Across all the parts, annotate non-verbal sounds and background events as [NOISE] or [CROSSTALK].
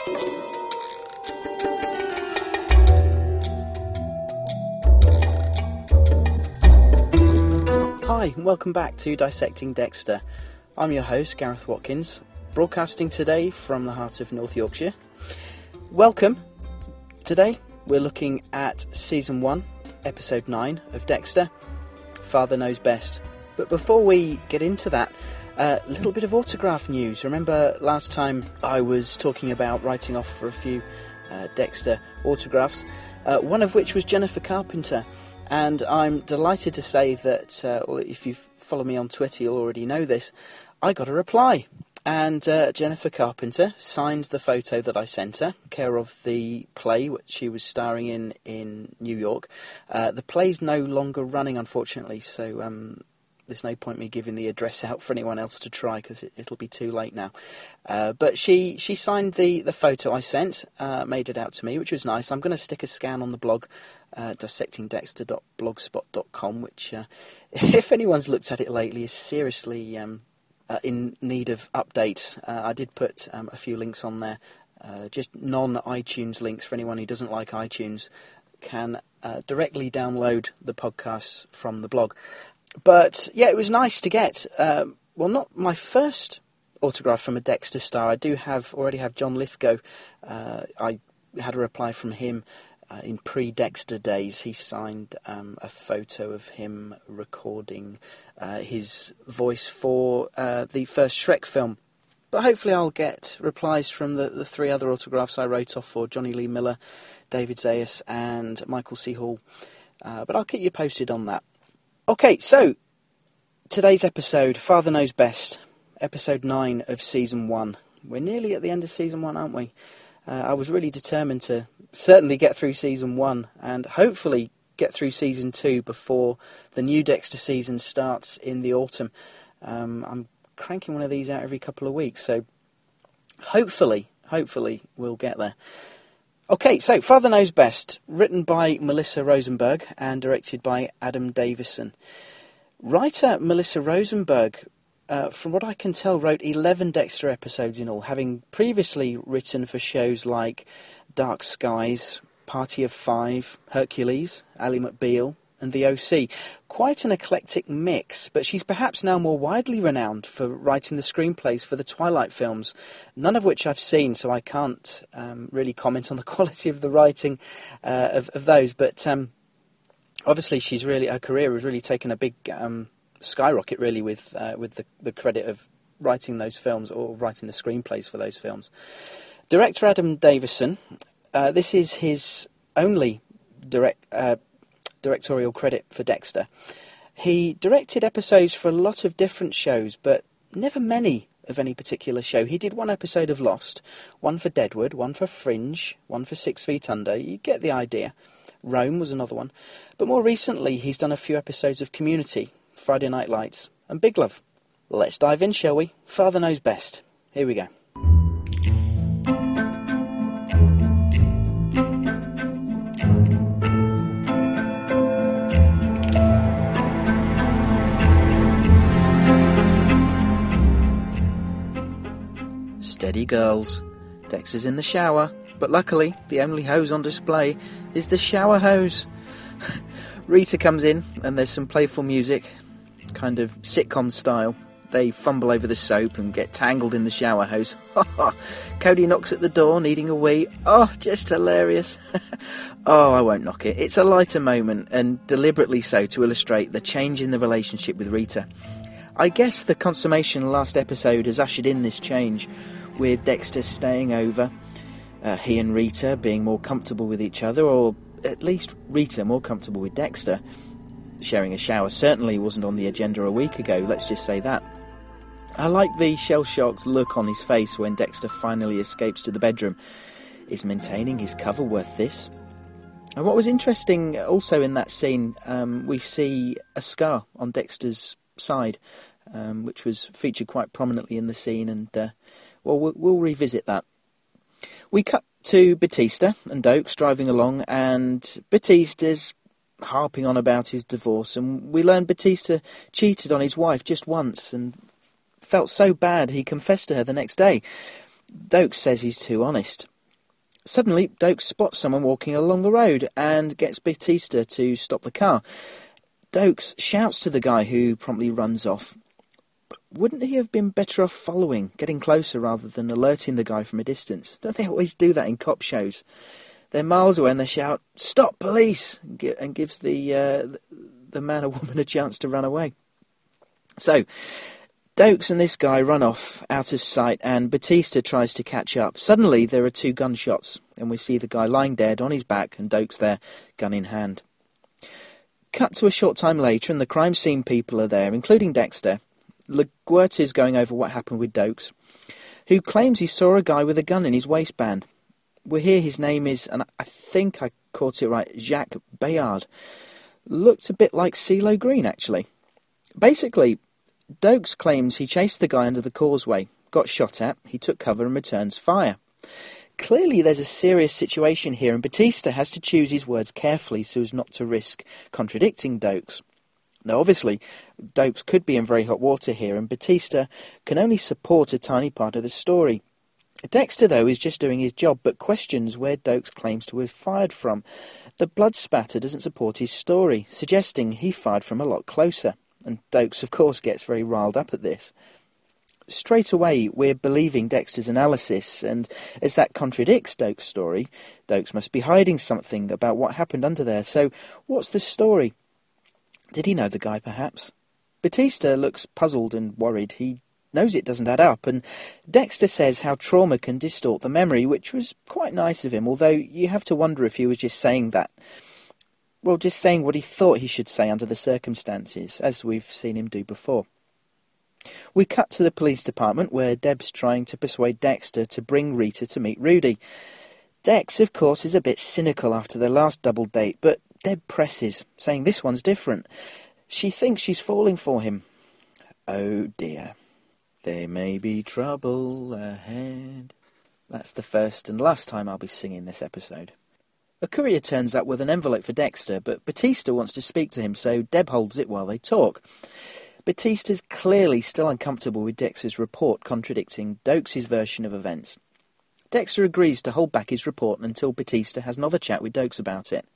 Hi, and welcome back to Dissecting Dexter. I'm your host, Gareth Watkins, broadcasting today from the heart of North Yorkshire. Welcome. Today we're looking at season 1, episode 9 of Dexter Father Knows Best. But before we get into that, a little bit of autograph news. Remember last time I was talking about writing off for a few uh, Dexter autographs, uh, one of which was Jennifer Carpenter. And I'm delighted to say that, uh, well, if you follow me on Twitter, you'll already know this. I got a reply. And uh, Jennifer Carpenter signed the photo that I sent her, care of the play which she was starring in in New York. Uh, the play's no longer running, unfortunately, so um, there's no point me giving the address [LAUGHS] out for anyone else to try because it, will be too late now. Uh, but she she signed the, the photo I sent, uh, made it out to me, which was nice. I'm going to stick a scan on the blog, uh, dissectingdexter.blogspot.com, which, uh, [LAUGHS] if anyone's looked at it lately, is seriously um, uh, in need of updates. Uh, I did put um, a few links on there, just non iTunes links for anyone who doesn't like iTunes. Can directly download the podcasts from the blog. But yeah, it was nice to get. Um, well, not my first autograph from a Dexter star. I do have already have John Lithgow. Uh, I had a reply from him uh, in pre-Dexter days. He signed um, a photo of him recording uh, his voice for uh, the first Shrek film. But hopefully, I'll get replies from the, the three other autographs I wrote off for Jonny Lee Miller, David Zayas, and Michael C. Hall. Uh, but I'll keep you posted on that. Okay, so today's episode, Father Knows Best, episode 9 of season 1. We're nearly at the end of season 1, aren't we? Uh, I was really determined to certainly get through season 1 and hopefully get through season 2 before the new Dexter season starts in the autumn. Um, I'm cranking one of these out every couple of weeks, so hopefully, hopefully we'll get there. Okay, so Father Knows Best, written by Melissa Rosenberg and directed by Adam Davidson. Writer Melissa Rosenberg, uh, from what I can tell, wrote 11 Dexter episodes in all, having previously written for shows like Dark Skies, Party of Five, Hercules, Ally McBeal, and The OC. Quite an eclectic mix, but she's perhaps now more widely renowned for writing the screenplays for the Twilight films, none of which I've seen, so I can't um, really comment on the [LAUGHS] quality of the writing uh, of, of, those. But um, obviously, she's really her career has really taken a big um, skyrocket, really, with uh, with the, the credit of writing those films or writing the screenplays for those films. Director Adam Davidson, uh, this is his only direct uh, directorial credit for Dexter. He directed episodes for a lot of different shows, but never many of any particular show. He did one episode of Lost, one for Deadwood, one for Fringe, one for Six Feet Under. You get the idea. Rome was another one. But more recently, he's done a few episodes of Community, Friday Night Lights, and Big Love. Let's dive in, shall we? Father knows best. Here we go. Steady, girls. Dex is in the shower, but luckily, the only hose on display is the shower hose. [LAUGHS] Rita comes in, and there's some playful music, kind of sitcom style. They fumble over the soap and get tangled in the shower hose. [LAUGHS] Cody knocks at the door, needing a wee. Oh, just hilarious. [LAUGHS] oh, I won't knock it. It's a lighter moment, and deliberately so to illustrate the change in the relationship with Rita. I guess the consummation last episode has ushered in this change with Dexter staying over, uh, he and Rita being more comfortable with each other, or at least Rita more comfortable with Dexter. Sharing a shower certainly wasn't on the agenda a week ago, let's just say that. I like the shell shocked look on his face when Dexter finally escapes to the bedroom. Is maintaining his cover worth this? And what was interesting also in that scene, um, we see a scar on Dexter's side, um, which was featured quite prominently in the scene, and uh, well, well, we'll revisit that. We cut to Batista and Doakes driving along, and Batista's harping on about his divorce, and we learn Batista cheated on his wife just once and felt so bad he confessed to her the next day. Doakes says he's too honest. Suddenly, Doakes spots someone walking along the road and gets Batista to stop the car. Doakes shouts to the guy who promptly runs off. Wouldn't he have been better off following, getting closer rather than alerting the guy from a distance? Don't they always do that in cop shows? They're miles away and they shout, "Stop, police!" and gives the uh, the man or woman a chance to run away. So, Doakes and this guy run off out of sight, and Batista tries to catch up. Suddenly, there are two gunshots, and we see the guy lying dead on his back, and Doakes there, gun in hand. Cut to a short time later, and the crime scene people are there, including Dexter. LaGuerta is going over what happened with Doakes, who claims he saw a guy with a gun in his waistband. We hear his name is, and I think I caught it right, Jacques Bayard. Looked a bit like CeeLo Green, actually. Basically, Doakes claims he chased the guy under the causeway, got shot at, he took cover and returns fire. Clearly, there's a serious situation here, and Batista has to choose his words carefully so as not to risk contradicting Doakes. Now, obviously, Doakes could be in very hot water here, and Batista can only support a tiny part of the story. Dexter, though, is just doing his job, but questions where Doakes claims to have fired from. The blood spatter doesn't support his story, suggesting he fired from a lot closer and Doakes, of course, gets very riled up at this. Straight away, we're believing Dexter's analysis, and as that contradicts Doakes' story, Doakes must be hiding something about what happened under there. So, what's the story? Did he know the guy, perhaps? Batista looks puzzled and worried. He knows it doesn't add up, and Dexter says how trauma can distort the memory, which was quite nice of him, although you have to wonder if he was just saying that well, just saying what he thought he should say under the circumstances, as we've seen him do before. We cut to the police department where Deb's trying to persuade Dexter to bring Rita to meet Rudy. Dex, of course, is a bit cynical after their last double date, but Deb presses, saying this one's different. She thinks she's falling for him. Oh dear. There may be trouble ahead. That's the first and last time I'll be singing this episode. A courier turns up with an envelope for Dexter, but Batista wants to speak to him, so Deb holds it while they talk. Batista's clearly still uncomfortable with Dexter's report contradicting Doakes' version of events. Dexter agrees to hold back his report until Batista has another chat with Doakes about it.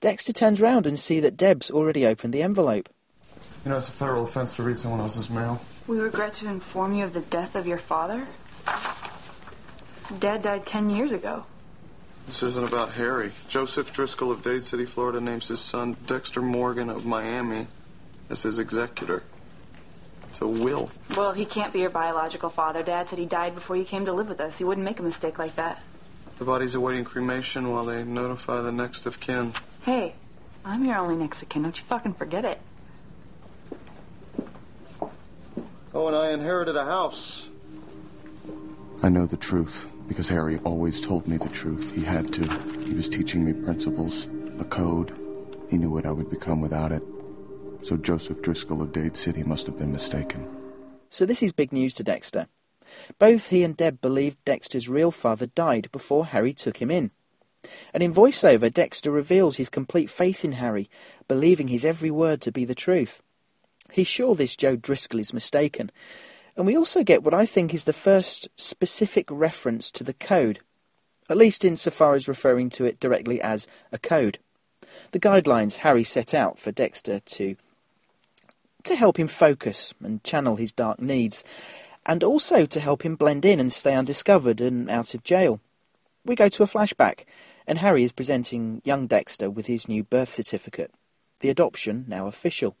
Dexter turns round and sees that Deb's already opened the envelope. You know, it's a federal offense to read someone else's mail. We regret to inform you of the death of your father. Dad died ten years ago. This isn't about Harry. Joseph Driscoll of Dade City, Florida, names his son Dexter Morgan of Miami as his executor. It's a will. Well, he can't be your biological father. Dad said he died before you came to live with us. He wouldn't make a mistake like that. The body's awaiting cremation while they notify the next of kin. Hey, I'm your only Mexican. Don't you fucking forget it. Oh, and I inherited a house. I know the truth. Because Harry always told me the truth. He had to. He was teaching me principles, a code. He knew what I would become without it. So Joseph Driscoll of Dade City must have been mistaken. So this is big news to Dexter. Both he and Deb believed Dexter's real father died before Harry took him in. And in voiceover, Dexter reveals his complete faith in Harry, believing his every word to be the truth. He's sure this Joe Driscoll is mistaken, and we also get what I think is the first specific reference to the code, at least insofar as referring to it directly as a code. The guidelines Harry set out for Dexter to to help him focus and channel his dark needs, and also to help him blend in and stay undiscovered and out of jail. We go to a flashback, and Harry is presenting young Dexter with his new birth certificate, the adoption now official.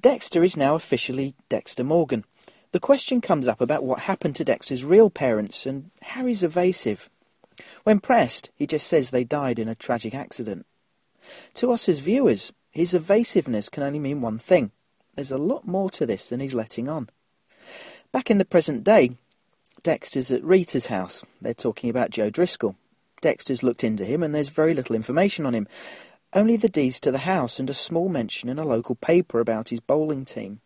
Dexter is now officially Dexter Morgan, the question comes up about what happened to Dexter's real parents, and Harry's evasive. When pressed, he just says they died in a tragic accident. To us as viewers, his evasiveness can only mean one thing. There's a lot more to this than he's letting on. Back in the present day, Dexter's at Rita's house. They're talking about Joe Driscoll. Dexter's looked into him, and there's very little information on him. Only the deeds to the house and a small mention in a local paper about his bowling team.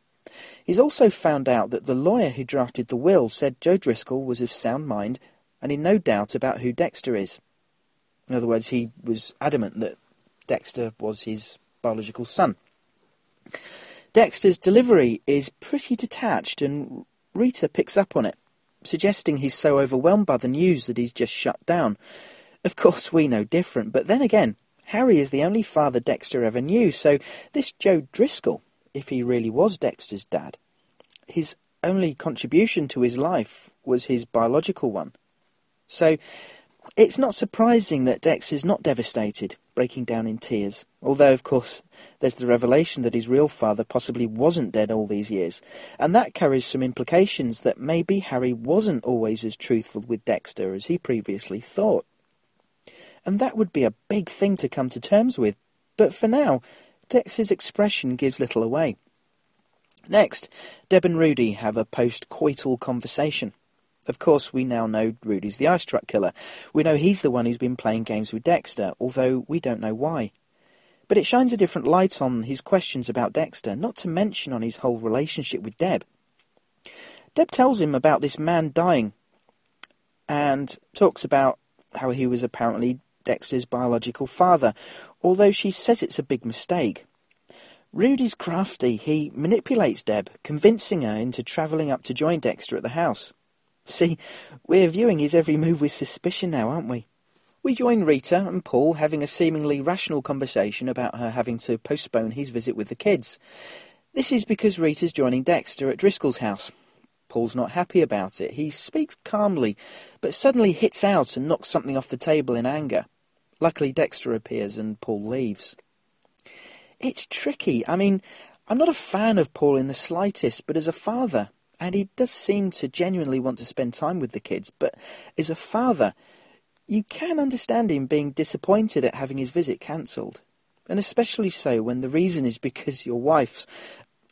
He's also found out that the lawyer who drafted the will said Joe Driscoll was of sound mind and in no doubt about who Dexter is. In other words, he was adamant that Dexter was his biological son. Dexter's delivery is pretty detached, and Rita picks up on it. suggesting he's so overwhelmed by the news that he's just shut down. Of course, we know different, but then again, Harry is the only father Dexter ever knew, so this Joe Driscoll, if he really was Dexter's dad, his only contribution to his life was his biological one. So it's not surprising that Dex is not devastated, breaking down in tears. Although, of course, there's the revelation that his real father possibly wasn't dead all these years, and that carries some implications that maybe Harry wasn't always as truthful with Dexter as he previously thought. And that would be a big thing to come to terms with, but for now, Dex's expression gives little away. Next, Deb and Rudy have a post-coital conversation. Of course, we now know Rudy's the ice truck killer. We know he's the one who's been playing games with Dexter, although we don't know why. But it shines a different light on his questions about Dexter, not to mention on his whole relationship with Deb. Deb tells him about this man dying and talks about how he was apparently Dexter's biological father, although she says it's a big mistake. Rudy's crafty. He manipulates Deb, convincing her into travelling up to join Dexter at the house. See, we're viewing his every move with suspicion now, aren't we? We join Rita and Paul having a seemingly rational conversation about her having to postpone his visit with the kids. This is because Rita's joining Dexter at Driscoll's house. Paul's not happy about it. He speaks calmly, but suddenly hits out and knocks something off the table in anger. Luckily, Dexter appears and Paul leaves. It's tricky. I mean, I'm not a fan of Paul in the slightest, but as a father, and he does seem to genuinely want to spend time with the kids, but as a father, you can understand him being disappointed at having his visit cancelled. And especially so when the reason is because your wife's,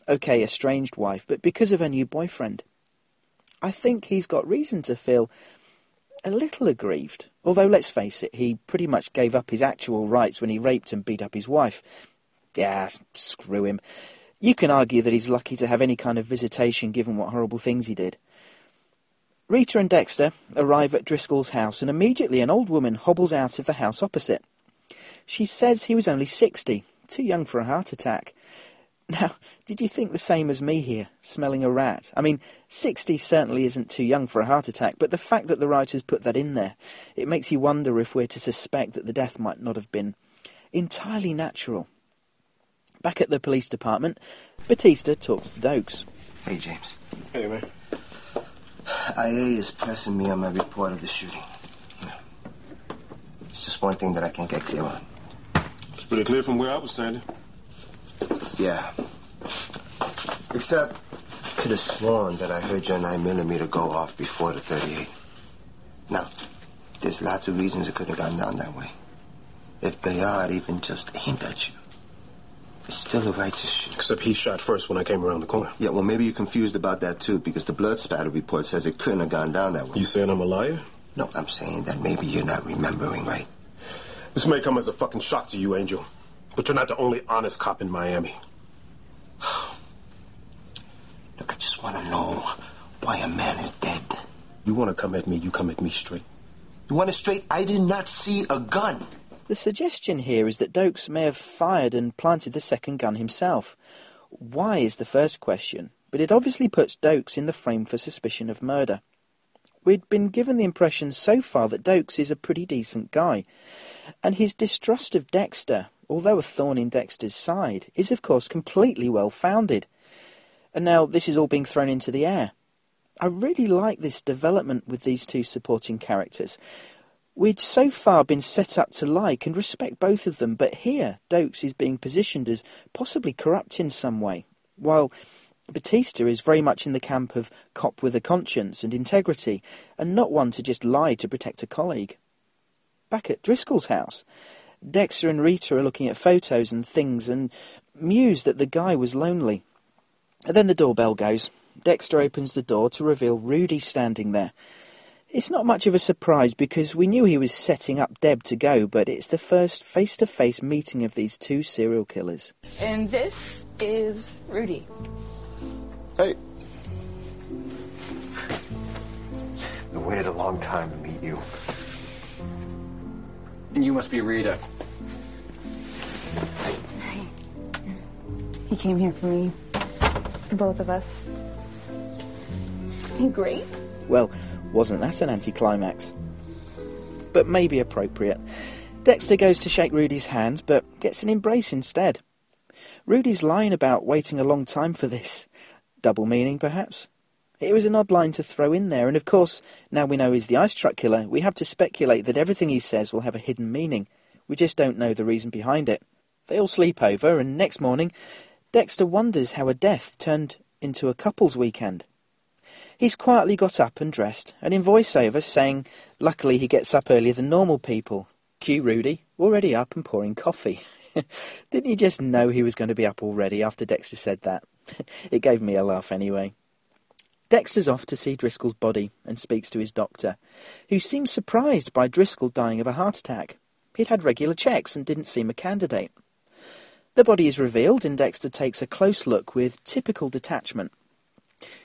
okay, estranged wife, but because of her new boyfriend. I think he's got reason to feel a little aggrieved. Although, let's face it, he pretty much gave up his actual rights when he raped and beat up his wife. Yeah, screw him. You can argue that he's lucky to have any kind of visitation given what horrible things he did. Rita and Dexter arrive at Driscoll's house, and immediately an old woman hobbles out of the house opposite. She says he was only sixty, too young for a heart attack. Now, did you think the same as me here, smelling a rat? I mean, 60 certainly isn't too young for a heart attack, but the fact that the writers put that in there, it makes you wonder if we're to suspect that the death might not have been entirely natural. Back at the police department, Batista talks to Doakes. Hey, James. Hey, man. IA is pressing me on my report of the shooting. It's just one thing that I can't get clear on. It's pretty clear from where I was standing. Yeah. Except, could have sworn that I heard your 9mm go off before the 38. Now, there's lots of reasons it could have gone down that way. If Bayard even just aimed at you, it's still a righteous shoot. Except he shot first when I came around the corner. Yeah, well, maybe you're confused about that too, because the blood spatter report says it couldn't have gone down that way. You saying I'm a liar? No, I'm saying that maybe you're not remembering right. This may come as a fucking shock to you, Angel. But you're not the only honest cop in Miami. [SIGHS] Look, I just want to know why a man is dead. You want to come at me, you come at me straight. You want it straight? I did not see a gun. The suggestion here is that Doakes may have fired and planted the second gun himself. Why is the first question, but it obviously puts Doakes in the frame for suspicion of murder. We'd been given the impression so far that Doakes is a pretty decent guy, and his distrust of Dexter, although a thorn in Dexter's side, is of course completely well founded. And now this is all being thrown into the air. I really like this development with these two supporting characters. We'd so far been set up to like and respect both of them, but here Doakes is being positioned as possibly corrupt in some way, while Batista is very much in the camp of cop with a conscience and integrity, and not one to just lie to protect a colleague. Back at Driscoll's house, Dexter and Rita are looking at photos and things and muse that the guy was lonely. And then the doorbell goes. Dexter opens the door to reveal Rudy standing there. It's not much of a surprise because we knew he was setting up Deb to go, but it's the first face to face meeting of these two serial killers. And this is Rudy. Hey, I waited a long time to meet you. You must be Rita. Hey. He came here for me. For both of us. Great? Well, Wasn't that an anticlimax? But maybe appropriate. Dexter goes to shake Rudy's hand, but gets an embrace instead. Rudy's lying about waiting a long time for this. Double meaning, perhaps? It was an odd line to throw in there, and of course, now we know he's the ice truck killer, we have to speculate that everything he says will have a hidden meaning. We just don't know the reason behind it. They all sleep over, and next morning, Dexter wonders how a death turned into a couple's weekend. He's quietly got up and dressed, and in voiceover saying, luckily he gets up earlier than normal people. Cue Rudy, already up and pouring coffee. [LAUGHS] Didn't he just know he was going to be up already after Dexter said that? [LAUGHS] it gave me a laugh anyway. Dexter's off to see Driscoll's body and speaks to his doctor, who seems surprised by Driscoll dying of a heart attack. He'd had regular checks and didn't seem a candidate. The body is revealed and Dexter takes a close look with typical detachment.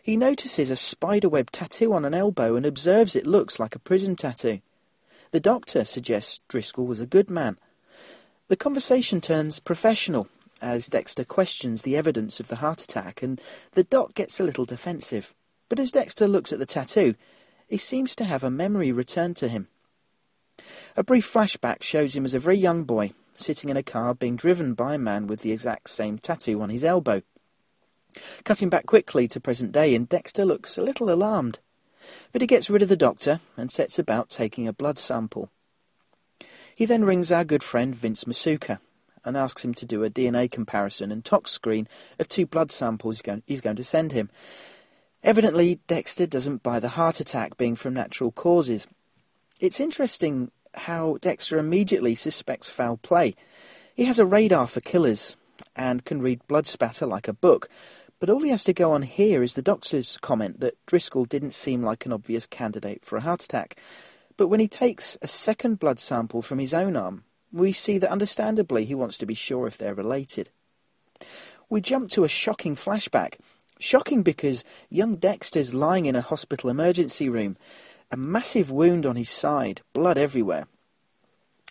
He notices a spiderweb tattoo on an elbow and observes it looks like a prison tattoo. The doctor suggests Driscoll was a good man. The conversation turns professional as Dexter questions the evidence of the heart attack and the doc gets a little defensive. But as Dexter looks at the tattoo, he seems to have a memory return to him. A brief flashback shows him as a very young boy, sitting in a car being driven by a man with the exact same tattoo on his elbow. Cutting back quickly to present day, and Dexter looks a little alarmed. But he gets rid of the doctor and sets about taking a blood sample. He then rings our good friend Vince Masuka and asks him to do a DNA comparison and tox screen of two blood samples he's going to send him. Evidently, Dexter doesn't buy the heart attack being from natural causes. It's interesting how Dexter immediately suspects foul play. He has a radar for killers and can read blood spatter like a book, but all he has to go on here is the doctor's comment that Driscoll didn't seem like an obvious candidate for a heart attack. But when he takes a second blood sample from his own arm, we see that understandably he wants to be sure if they're related. We jump to a shocking flashback Shocking because young Dexter's lying in a hospital emergency room, a massive wound on his side, blood everywhere.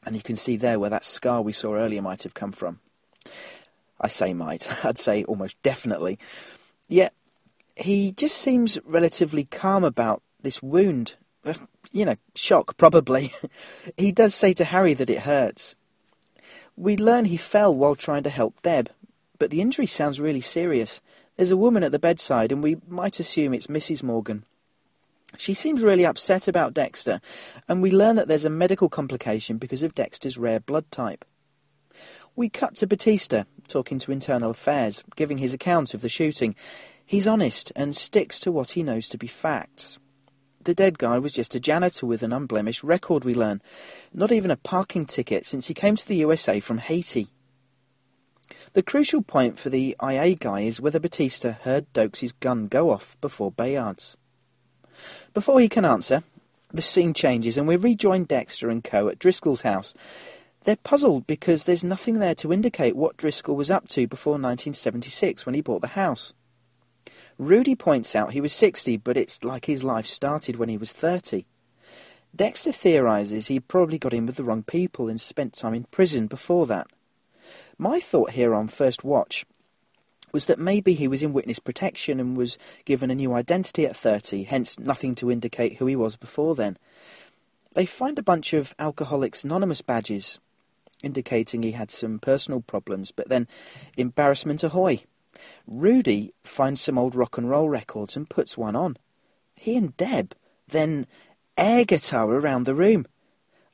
And you can see there where that scar we saw earlier might have come from. I say might, [LAUGHS] I'd say almost definitely. Yet, he just seems relatively calm about this wound. Uh, you know, shock, probably. [LAUGHS] he does say to Harry that it hurts. We learn he fell while trying to help Deb, but the injury sounds really serious. There's a woman at the bedside, and we might assume it's Mrs. Morgan. She seems really upset about Dexter, and we learn that there's a medical complication because of Dexter's rare blood type. We cut to Batista, talking to Internal Affairs, giving his account of the shooting. He's honest and sticks to what he knows to be facts. The dead guy was just a janitor with an unblemished record, we learn. Not even a parking ticket since he came to the USA from Haiti. The crucial point for the IA guy is whether Batista heard Doakes' gun go off before Bayard's. Before he can answer, the scene changes and we rejoin Dexter and Co. at Driscoll's house. They're puzzled because there's nothing there to indicate what Driscoll was up to before 1976 when he bought the house. Rudy points out he was 60, but it's like his life started when he was 30. Dexter theorizes he probably got in with the wrong people and spent time in prison before that. My thought here on first watch was that maybe he was in witness protection and was given a new identity at 30, hence nothing to indicate who he was before then. They find a bunch of Alcoholics Anonymous badges, indicating he had some personal problems, but then embarrassment ahoy. Rudy finds some old rock and roll records and puts one on. He and Deb then air guitar around the room.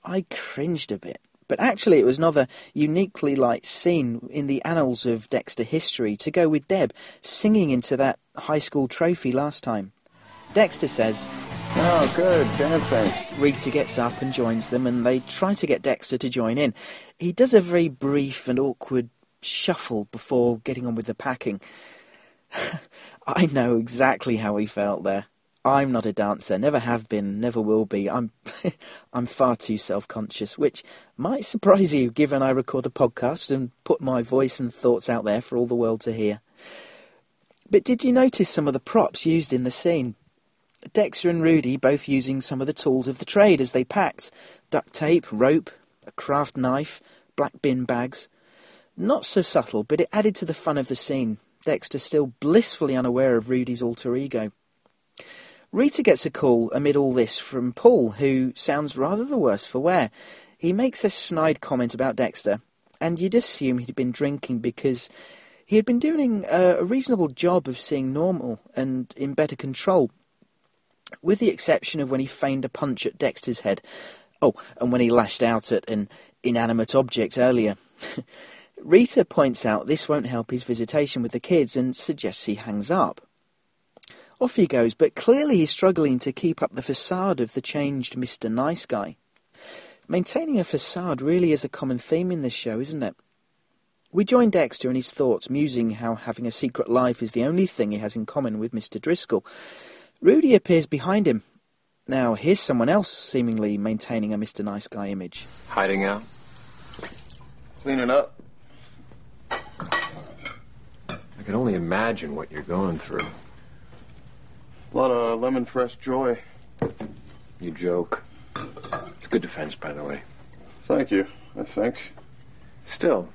I cringed a bit. But actually, it was another uniquely light scene in the annals of Dexter history to go with Deb singing into that high school trophy last time. Dexter says, Oh, good, dancing. Rita gets up and joins them, and they try to get Dexter to join in. He does a very brief and awkward shuffle before getting on with the packing. [LAUGHS] I know exactly how he felt there. I'm not a dancer, never have been, never will be. I'm, [LAUGHS] I'm far too self-conscious, which might surprise you given I record a podcast and put my voice and thoughts out there for all the world to hear. But did you notice some of the props used in the scene? Dexter and Rudy both using some of the tools of the trade as they packed. Duct tape, rope, a craft knife, black bin bags. Not so subtle, but it added to the fun of the scene. Dexter still blissfully unaware of Rudy's alter ego. Rita gets a call amid all this from Paul, who sounds rather the worse for wear. He makes a snide comment about Dexter, and you'd assume he'd been drinking because he had been doing a reasonable job of seeing normal and in better control, with the exception of when he feigned a punch at Dexter's head. Oh, and when he lashed out at an inanimate object earlier. [LAUGHS] Rita points out this won't help his visitation with the kids and suggests he hangs up. Off he goes, but clearly he's struggling to keep up the facade of the changed Mr. Nice Guy. Maintaining a facade really is a common theme in this show, isn't it? We join Dexter in his thoughts, musing how having a secret life is the only thing he has in common with Mr. Driscoll. Rudy appears behind him. Now, here's someone else seemingly maintaining a Mr. Nice Guy image. Hiding out? Cleaning up. I can only imagine what you're going through. A lot of lemon fresh joy. You joke. It's good defense, by the way. Thank you, I think. Still,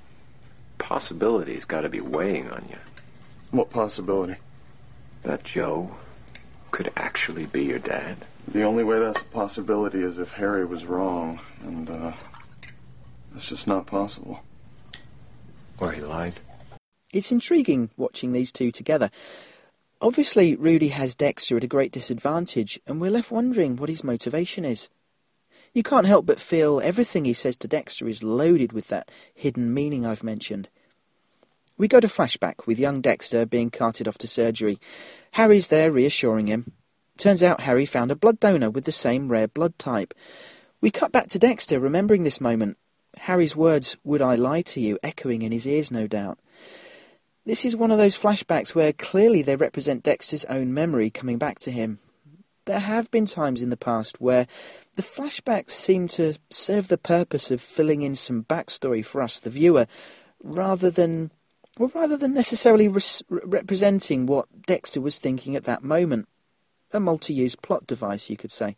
possibility's got to be weighing on you. What possibility? That Joe could actually be your dad. The only way that's a possibility is if Harry was wrong, and, uh, it's just not possible. Or he lied. It's intriguing watching these two together. Obviously, Rudy has Dexter at a great disadvantage, and we're left wondering what his motivation is. You can't help but feel everything he says to Dexter is loaded with that hidden meaning I've mentioned. We go to flashback with young Dexter being carted off to surgery. Harry's there reassuring him. Turns out Harry found a blood donor with the same rare blood type. We cut back to Dexter remembering this moment. Harry's words, Would I lie to you, echoing in his ears, no doubt. This is one of those flashbacks where clearly they represent Dexter's own memory coming back to him. There have been times in the past where the flashbacks seem to serve the purpose of filling in some backstory for us, the viewer, rather than, well, rather than necessarily res- representing what Dexter was thinking at that moment. A multi-use plot device, you could say.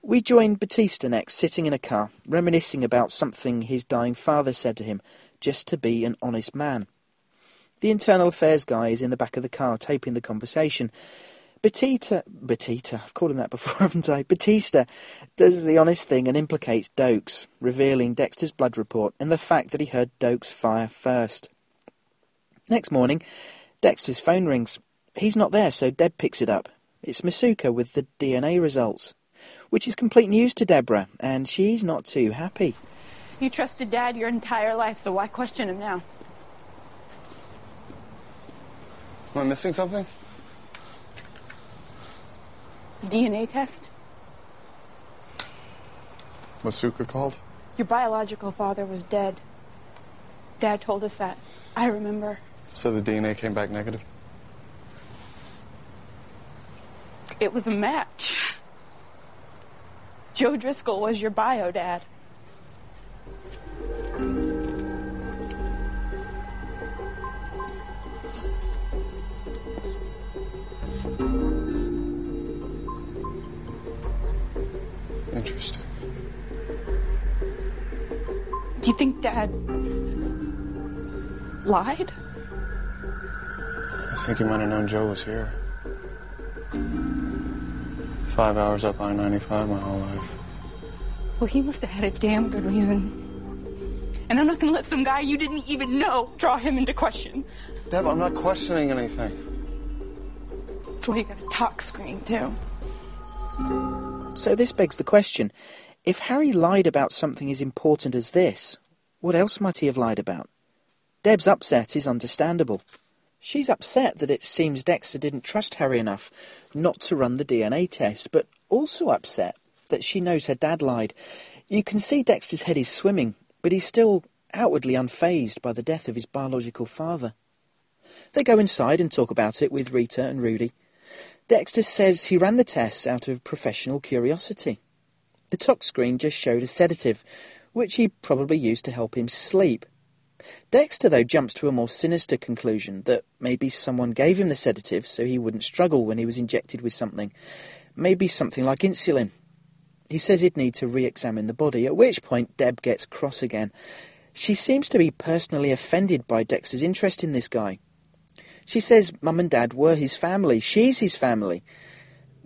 We join Batista next, sitting in a car, reminiscing about something his dying father said to him, just to be an honest man. The internal affairs guy is in the back of the car taping the conversation. Batista, Batista, I've called him that before, [LAUGHS] haven't I? Batista does the honest thing and implicates Doakes, revealing Dexter's blood report and the fact that he heard Doakes fire first. Next morning, Dexter's phone rings. He's not there, so Deb picks it up. It's Masuka with the DNA results, which is complete news to Deborah, and she's not too happy. You trusted Dad your entire life, so why question him now? Am I missing something? DNA test? Masuka called? Your biological father was dead. Dad told us that. I remember. So the DNA came back negative? It was a match. Joe Driscoll was your bio dad. Interesting. Do you think Dad lied? I think he might have known Joe was here. Five hours up I 95 my whole life. Well, he must have had a damn good reason. And I'm not gonna let some guy you didn't even know draw him into question. Deb, I'm not questioning anything. That's why you got a tox screen, too. So this begs the question if Harry lied about something as important as this, what else might he have lied about? Deb's upset is understandable. She's upset that it seems Dexter didn't trust Harry enough not to run the DNA test, but also upset that she knows her dad lied. You can see Dexter's head is swimming, but he's still outwardly unfazed by the death of his biological father. They go inside and talk about it with Rita and Rudy. Dexter says he ran the tests out of professional curiosity. The tox screen just showed a sedative, which he probably used to help him sleep. Dexter, though, jumps to a more sinister conclusion that maybe someone gave him the sedative so he wouldn't struggle when he was injected with something. Maybe something like insulin. He says he'd need to re examine the body, at which point Deb gets cross again. She seems to be personally offended by Dexter's interest in this guy. She says mum and dad were his family, she's his family.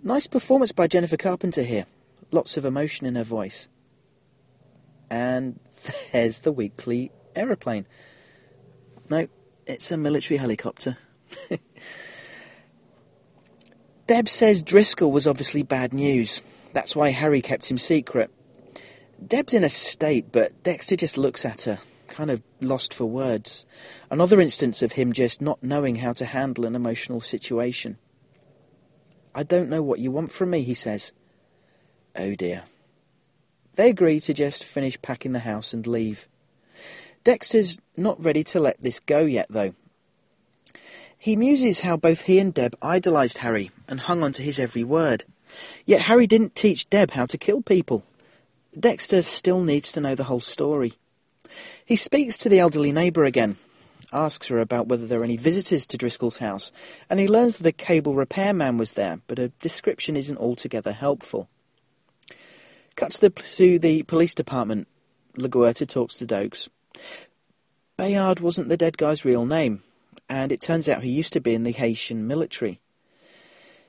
Nice performance by Jennifer Carpenter here. Lots of emotion in her voice. And [LAUGHS] there's the weekly aeroplane. No, it's a military helicopter. [LAUGHS] Deb says Driscoll was obviously bad news. That's why Harry kept him secret. Deb's in a state, but Dexter just looks at her, kind of lost for words. Another instance of him just not knowing how to handle an emotional situation. I don't know what you want from me, he says. Oh dear. They agree to just finish packing the house and leave. Dexter's not ready to let this go yet, though. He muses how both he and Deb idolised Harry and hung on to his every word. Yet Harry didn't teach Deb how to kill people. Dexter still needs to know the whole story. He speaks to the elderly neighbour again, asks her about whether there are any visitors to Driscoll's house, and he learns that a cable repairman was there, but a description isn't altogether helpful. Cut to the, to the police department. LaGuerta talks to Doakes. Bayard wasn't the dead guy's real name, and it turns out he used to be in the Haitian military.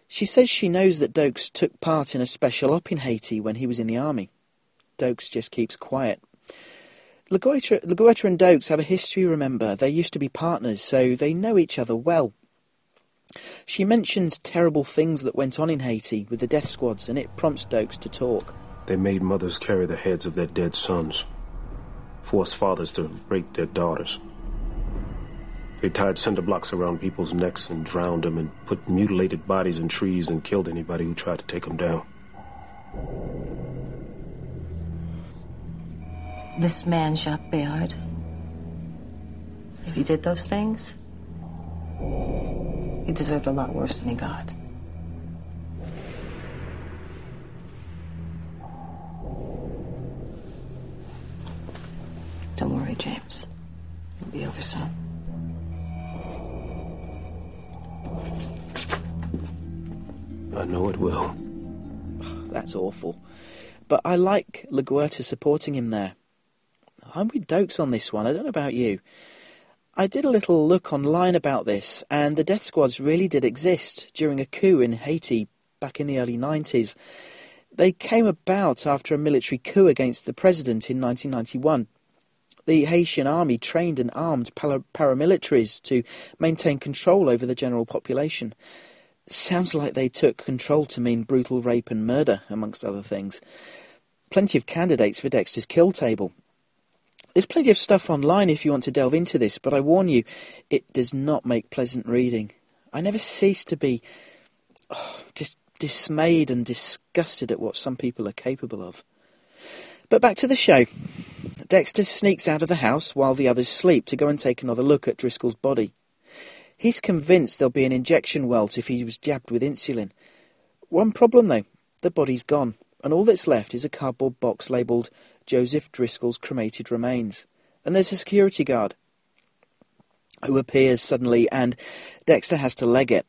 She says she knows that Doakes took part in a special op in Haiti when he was in the army. Doakes just keeps quiet. LaGuerta and Doakes have a history, remember. They used to be partners, so they know each other well. She mentions terrible things that went on in Haiti with the death squads, and it prompts Doakes to talk. They made mothers carry the heads of their dead sons, forced fathers to rape their daughters. They tied cinder blocks around people's necks and drowned them and put mutilated bodies in trees and killed anybody who tried to take them down. This man, Jacques Bayard, if he did those things, he deserved a lot worse than he got. Don't worry, James. It'll be over soon. I know it will. That's awful. But I like LaGuerta supporting him there. I'm with Doakes on this one. I don't know about you. I did a little look online about this, and the death squads really did exist during a coup in Haiti back in the early 90s. They came about after a military coup against the president in 1991. The Haitian army trained and armed paramilitaries to maintain control over the general population. Sounds like they took control to mean brutal rape and murder, amongst other things. Plenty of candidates for Dexter's kill table. There's plenty of stuff online if you want to delve into this, but I warn you, it does not make pleasant reading. I never cease to be oh, just dismayed and disgusted at what some people are capable of. But back to the show. Dexter sneaks out of the house while the others sleep to go and take another look at Driscoll's body. He's convinced there'll be an injection welt if he was jabbed with insulin. One problem, though the body's gone, and all that's left is a cardboard box labelled Joseph Driscoll's cremated remains. And there's a security guard who appears suddenly, and Dexter has to leg it.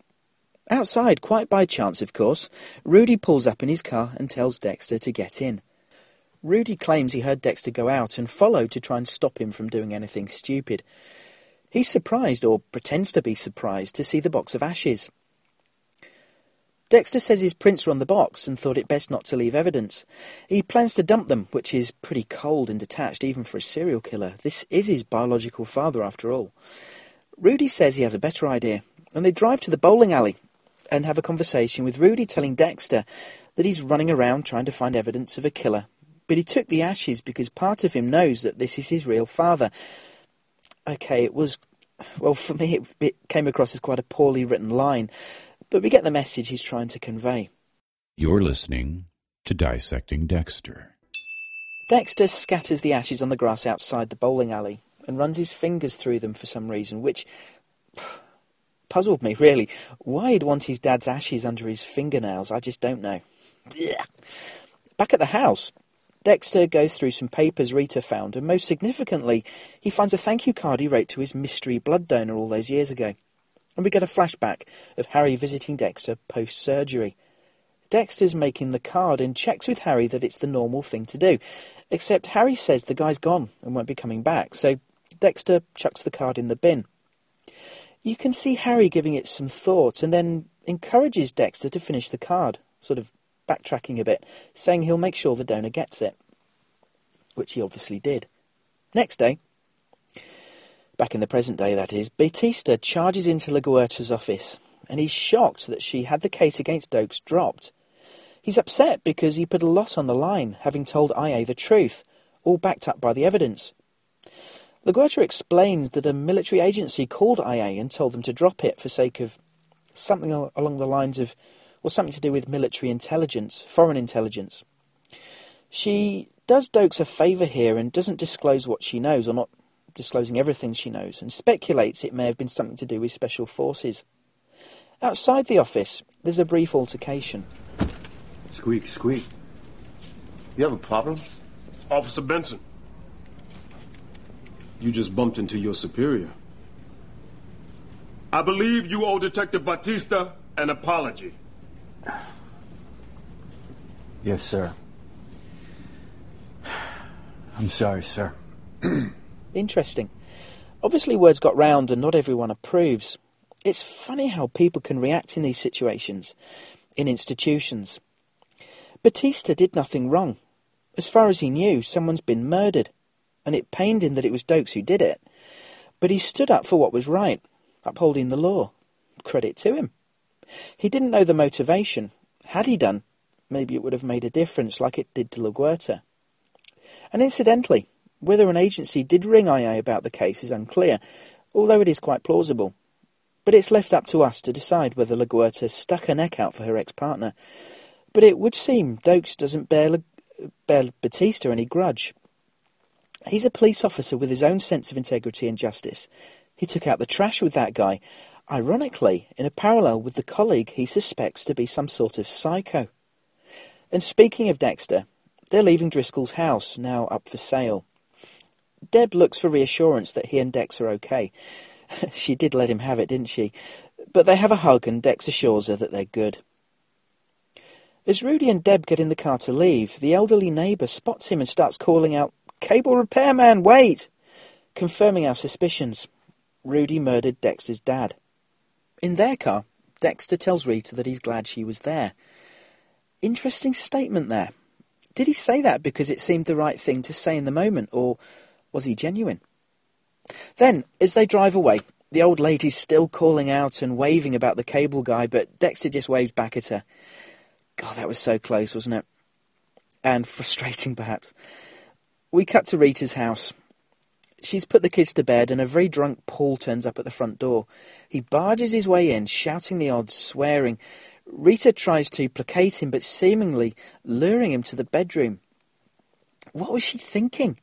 Outside, quite by chance, of course, Rudy pulls up in his car and tells Dexter to get in. Rudy claims he heard Dexter go out and followed to try and stop him from doing anything stupid. He's surprised, or pretends to be surprised, to see the box of ashes. Dexter says his prints were on the box and thought it best not to leave evidence. He plans to dump them, which is pretty cold and detached even for a serial killer. This is his biological father, after all. Rudy says he has a better idea, and they drive to the bowling alley and have a conversation with Rudy telling Dexter that he's running around trying to find evidence of a killer. But he took the ashes because part of him knows that this is his real father, okay, it was, well, for me, it, it came across as quite a poorly written line, but we get the message he's trying to convey. You're listening to Dissecting Dexter. Dexter scatters the ashes on the grass outside the bowling alley and runs his fingers through them for some reason, which [SIGHS] puzzled me, really. Why he'd want his dad's ashes under his fingernails, I just don't know. Back at the house, Dexter goes through some papers Rita found, and most significantly, he finds a thank you card he wrote to his mystery blood donor all those years ago. And we get a flashback of Harry visiting Dexter post surgery. Dexter's making the card and checks with Harry that it's the normal thing to do, except Harry says the guy's gone and won't be coming back, so Dexter chucks the card in the bin. You can see Harry giving it some thought and then encourages Dexter to finish the card, sort of backtracking a bit, saying he'll make sure the donor gets it, which he obviously did. Next day, back in the present day that is, Batista charges into LaGuerta's office, and he's shocked that she had the case against Doakes dropped. He's upset because he put a lot on the line, having told IA the truth, all backed up by the evidence. LaGuerta explains that a military agency called IA and told them to drop it for sake of something along the lines of, or something to do with military intelligence, foreign intelligence. She does Doakes a favour here and doesn't disclose what she knows, or not disclosing everything she knows, and speculates it may have been something to do with special forces. Outside the office, there's a brief altercation. Squeak, squeak. You have a problem? Officer Benson. You just bumped into your superior. I believe you owe Detective Batista an apology. Yes, sir. I'm sorry, sir. [CLEARS THROAT] Interesting. Obviously, words got round and not everyone approves. It's funny how people can react in these situations, in institutions. Batista did nothing wrong. As far as he knew, someone's been murdered, and it pained him that it was Doakes who did it. But he stood up for what was right, upholding the law. Credit to him. He didn't know the motivation. Had he done, maybe it would have made a difference like it did to LaGuerta. And incidentally, whether an agency did ring IA about the case is unclear, although it is quite plausible. But it's left up to us to decide whether LaGuerta stuck her neck out for her ex-partner. But it would seem Doakes doesn't bear, bear Batista any grudge. He's a police officer with his own sense of integrity and justice. He took out the trash with that guy, ironically, in a parallel with the colleague he suspects to be some sort of psycho. And speaking of Dexter, they're leaving Driscoll's house, now up for sale. Deb looks for reassurance that he and Dex are okay. [LAUGHS] she did let him have it, didn't she? But they have a hug and Dex assures her that they're good. As Rudy and Deb get in the car to leave, the elderly neighbour spots him and starts calling out, Cable repairman, wait! Confirming our suspicions. Rudy murdered Dex's dad. In their car, Dexter tells Rita that he's glad she was there. Interesting statement there. Did he say that because it seemed the right thing to say in the moment, or was he genuine? Then, as they drive away, the old lady's still calling out and waving about the cable guy, but Dexter just waves back at her. God, that was so close, wasn't it? And [LAUGHS] frustrating, perhaps. We cut to Rita's house. She's put the kids to bed, and a very drunk Paul turns up at the front door. He barges his way in, shouting the odds, swearing. Rita tries to placate him, but seemingly luring him to the bedroom. What was she thinking?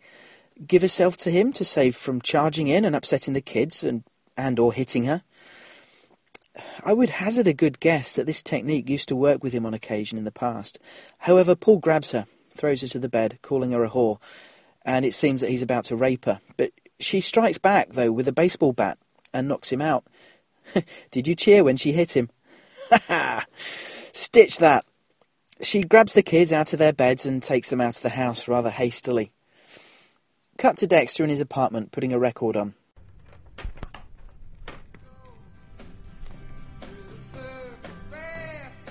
Give herself to him to save from charging in and upsetting the kids and, and or hitting her? I would hazard a good guess that this technique used to work with him on occasion in the past. However, Paul grabs her, throws her to the bed, calling her a whore, and it seems that he's about to rape her. But she strikes back, though, with a baseball bat and knocks him out. [LAUGHS] Did you cheer when she hit him? Ha [LAUGHS] ha! Stitch that! She grabs the kids out of their beds and takes them out of the house rather hastily. Cut to Dexter in his apartment putting a record on.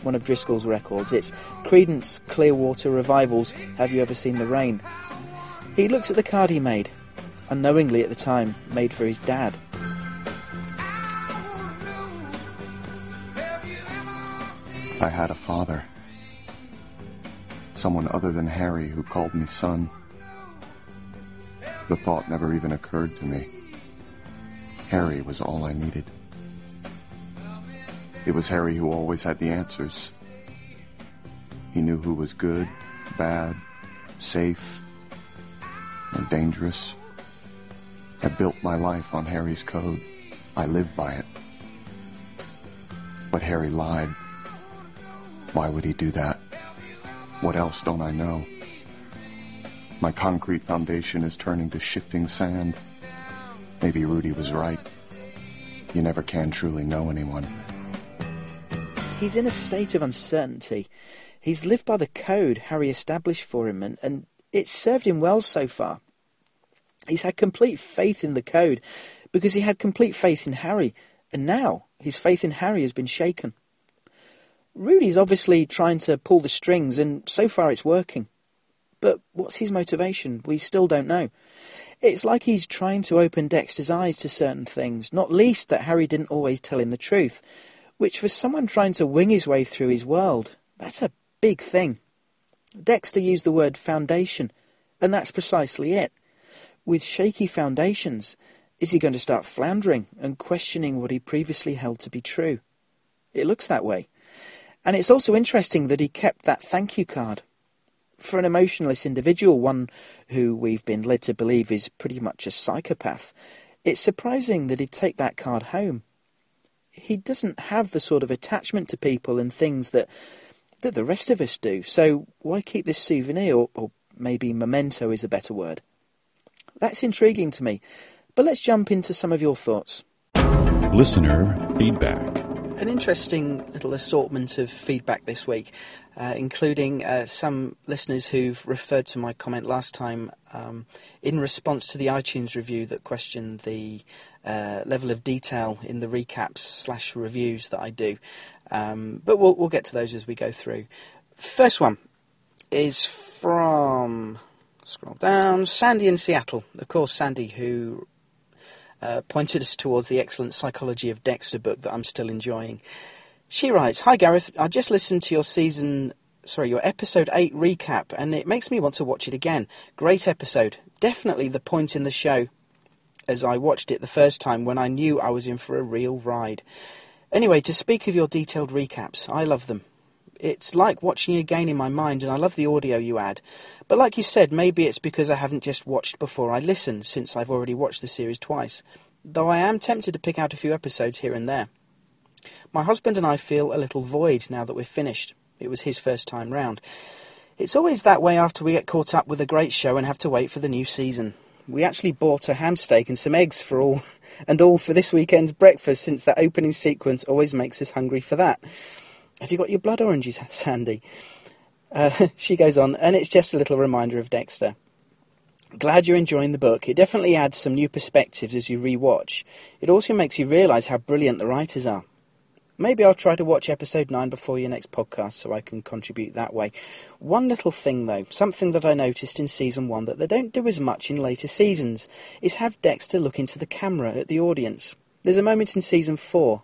One of Driscoll's records. It's Creedence Clearwater Revival's Have You Ever Seen the Rain? He looks at the card he made, unknowingly at the time, made for his dad. I had a father. Someone other than Harry who called me son. The thought never even occurred to me. Harry was all I needed. It was Harry who always had the answers. He knew who was good, bad, safe, and dangerous. I built my life on Harry's code. I lived by it. But Harry lied. Why would he do that? What else don't I know? My concrete foundation is turning to shifting sand. Maybe Rudy was right. You never can truly know anyone. He's in a state of uncertainty. He's lived by the code Harry established for him, and, and it's served him well so far. He's had complete faith in the code because he had complete faith in Harry, and now his faith in Harry has been shaken. Rudy's obviously trying to pull the strings, and so far it's working. But what's his motivation? We still don't know. It's like he's trying to open Dexter's eyes to certain things, not least that Harry didn't always tell him the truth, which for someone trying to wing his way through his world, that's a big thing. Dexter used the word foundation, and that's precisely it. With shaky foundations, is he going to start floundering and questioning what he previously held to be true? It looks that way. And it's also interesting that he kept that thank you card. For an emotionless individual, one who we've been led to believe is pretty much a psychopath, it's surprising that he'd take that card home. He doesn't have the sort of attachment to people and things that that the rest of us do, so why keep this souvenir, or, or maybe memento is a better word? That's intriguing to me, but let's jump into some of your thoughts. Listener feedback. An interesting little assortment of feedback this week, uh, including uh, some listeners who've referred to my comment last time um, in response to the iTunes review that questioned the uh, level of detail in the recaps slash reviews that I do. Um, but we'll, we'll get to those as we go through. First one is from scroll down Sandy in Seattle. Of course, Sandy who uh, pointed us towards the excellent Psychology of Dexter book that I'm still enjoying. She writes, Hi Gareth, I just listened to your season, sorry, your episode 8 recap, and it makes me want to watch it again. Great episode. Definitely the point in the show as I watched it the first time when I knew I was in for a real ride. Anyway, to speak of your detailed recaps, I love them. It's like watching again in my mind, and I love the audio you add. But like you said, maybe it's because I haven't just watched before I listen, since I've already watched the series twice. Though I am tempted to pick out a few episodes here and there. My husband and I feel a little void now that we're finished. It was his first time round. It's always that way after we get caught up with a great show and have to wait for the new season. We actually bought a ham steak and some eggs for all [LAUGHS] and all for this weekend's breakfast since that opening sequence always makes us hungry for that. Have you got your blood oranges, [LAUGHS] Sandy? Uh, [LAUGHS] she goes on, and it's just a little reminder of Dexter. Glad you're enjoying the book. It definitely adds some new perspectives as you rewatch. It also makes you realise how brilliant the writers are. Maybe I'll try to watch episode 9 before your next podcast so I can contribute that way. One little thing though, something that I noticed in season 1 that they don't do as much in later seasons, is have Dexter look into the camera at the audience. There's a moment in season 4.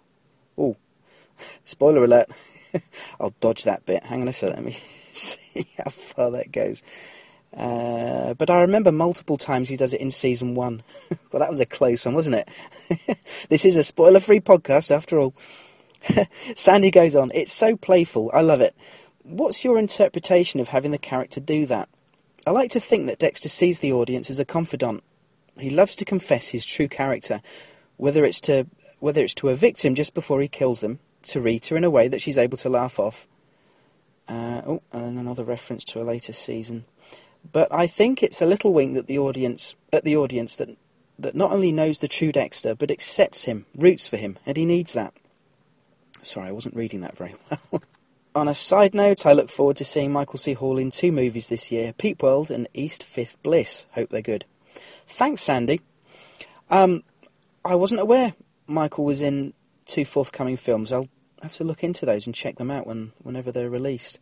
Oh, [LAUGHS] spoiler alert. [LAUGHS] I'll dodge that bit. Hang on a second, let me [LAUGHS] see how far that goes. Uh, but I remember multiple times he does it in season one. well, that was a close one, wasn't it? this is a spoiler free podcast after all. [LAUGHS] Sandy goes on, It's so playful. I love it. What's your interpretation of having the character do that? I like to think that Dexter sees the audience as a confidant. He loves to confess his true character, whether it's to whether it's to a victim just before he kills them, to Rita in a way that she's able to laugh off. Uh, oh, and another reference to a later season. But I think it's a little wink that the audience at the audience that that not only knows the true Dexter but accepts him, roots for him, and he needs that. Sorry, I wasn't reading that very well. [LAUGHS] On a side note, I look forward to seeing Michael C. Hall in two movies this year: Peep World and East Fifth Bliss. Hope they're good. Thanks, Sandy. Um, I wasn't aware Michael was in two forthcoming films. I'll have to look into those and check them out when whenever they're released.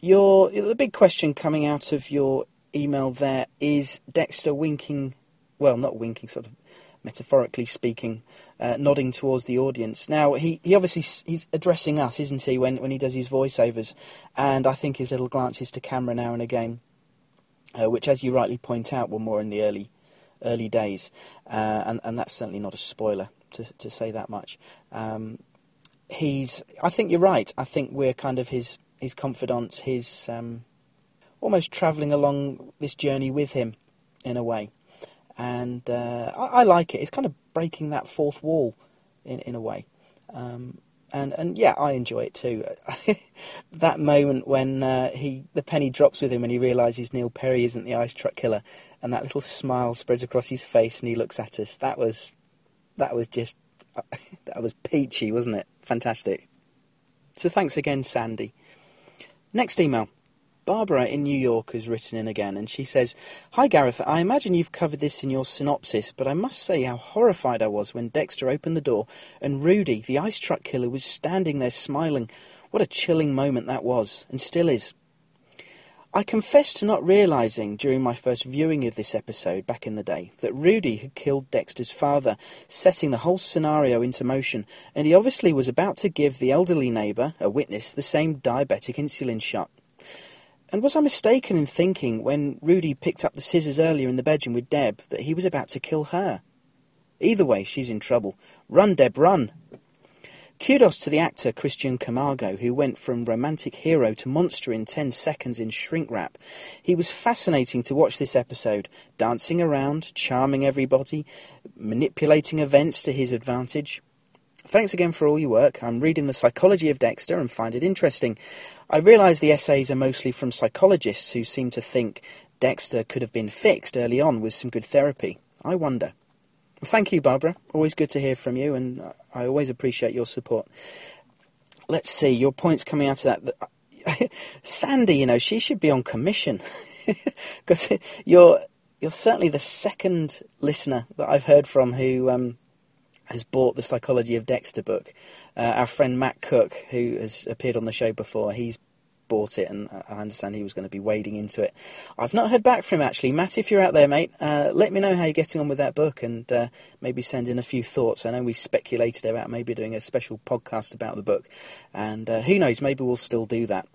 Your the big question coming out of your email there is Dexter winking, well, not winking, sort of metaphorically speaking, uh, nodding towards the audience. Now he, he obviously he's addressing us, isn't he, when when he does his voiceovers, and I think his little glances to camera now and again, uh, which, as you rightly point out, were more in the early early days, uh, and and that's certainly not a spoiler to to say that much. Um, he's. I think you're right. I think we're kind of his his confidants, his um, almost travelling along this journey with him, in a way. And uh, I, I, like it. It's kind of breaking that fourth wall, in in a way. Um, and and yeah, I enjoy it too. [LAUGHS] that moment when uh, he the penny drops with him and he realises Neil Perry isn't the ice truck killer, and that little smile spreads across his face and he looks at us. That was that was just [LAUGHS] that was peachy, wasn't it? Fantastic. So thanks again, Sandy. Next email. Barbara in New York has written in again, and she says, Hi Gareth, I imagine you've covered this in your synopsis, but I must say how horrified I was when Dexter opened the door and Rudy, the ice truck killer, was standing there smiling. What a chilling moment that was, and still is. I confess to not realising during my first viewing of this episode back in the day that Rudy had killed Dexter's father, setting the whole scenario into motion, and he obviously was about to give the elderly neighbour, a witness, the same diabetic insulin shot. And was I mistaken in thinking, when Rudy picked up the scissors earlier in the bedroom with Deb, that he was about to kill her? Either way, she's in trouble. Run, Deb, run! Kudos to the actor Christian Camargo, who went from romantic hero to monster in 10 seconds in shrink wrap. He was fascinating to watch this episode, dancing around, charming everybody, manipulating events to his advantage. Thanks again for all your work. I'm reading The Psychology of Dexter and find it interesting. I realise the essays are mostly from psychologists who seem to think Dexter could have been fixed early on with some good therapy. I wonder. Thank you, Barbara. Always good to hear from you, and I always appreciate your support. Let's see, your points coming out of that. [LAUGHS] Sandy, you know, she should be on commission [LAUGHS] because [LAUGHS] you're you're certainly the second listener that I've heard from who um, has bought the Psychology of Dexter book. Uh, our friend Matt Cook, who has appeared on the show before, he's bought it, and I understand he was going to be wading into it. I've not heard back from him actually. Matt, if you're out there, mate, uh, let me know how you're getting on with that book, and uh, maybe send in a few thoughts. I know we speculated about maybe doing a special podcast about the book, and uh, who knows, maybe we'll still do that.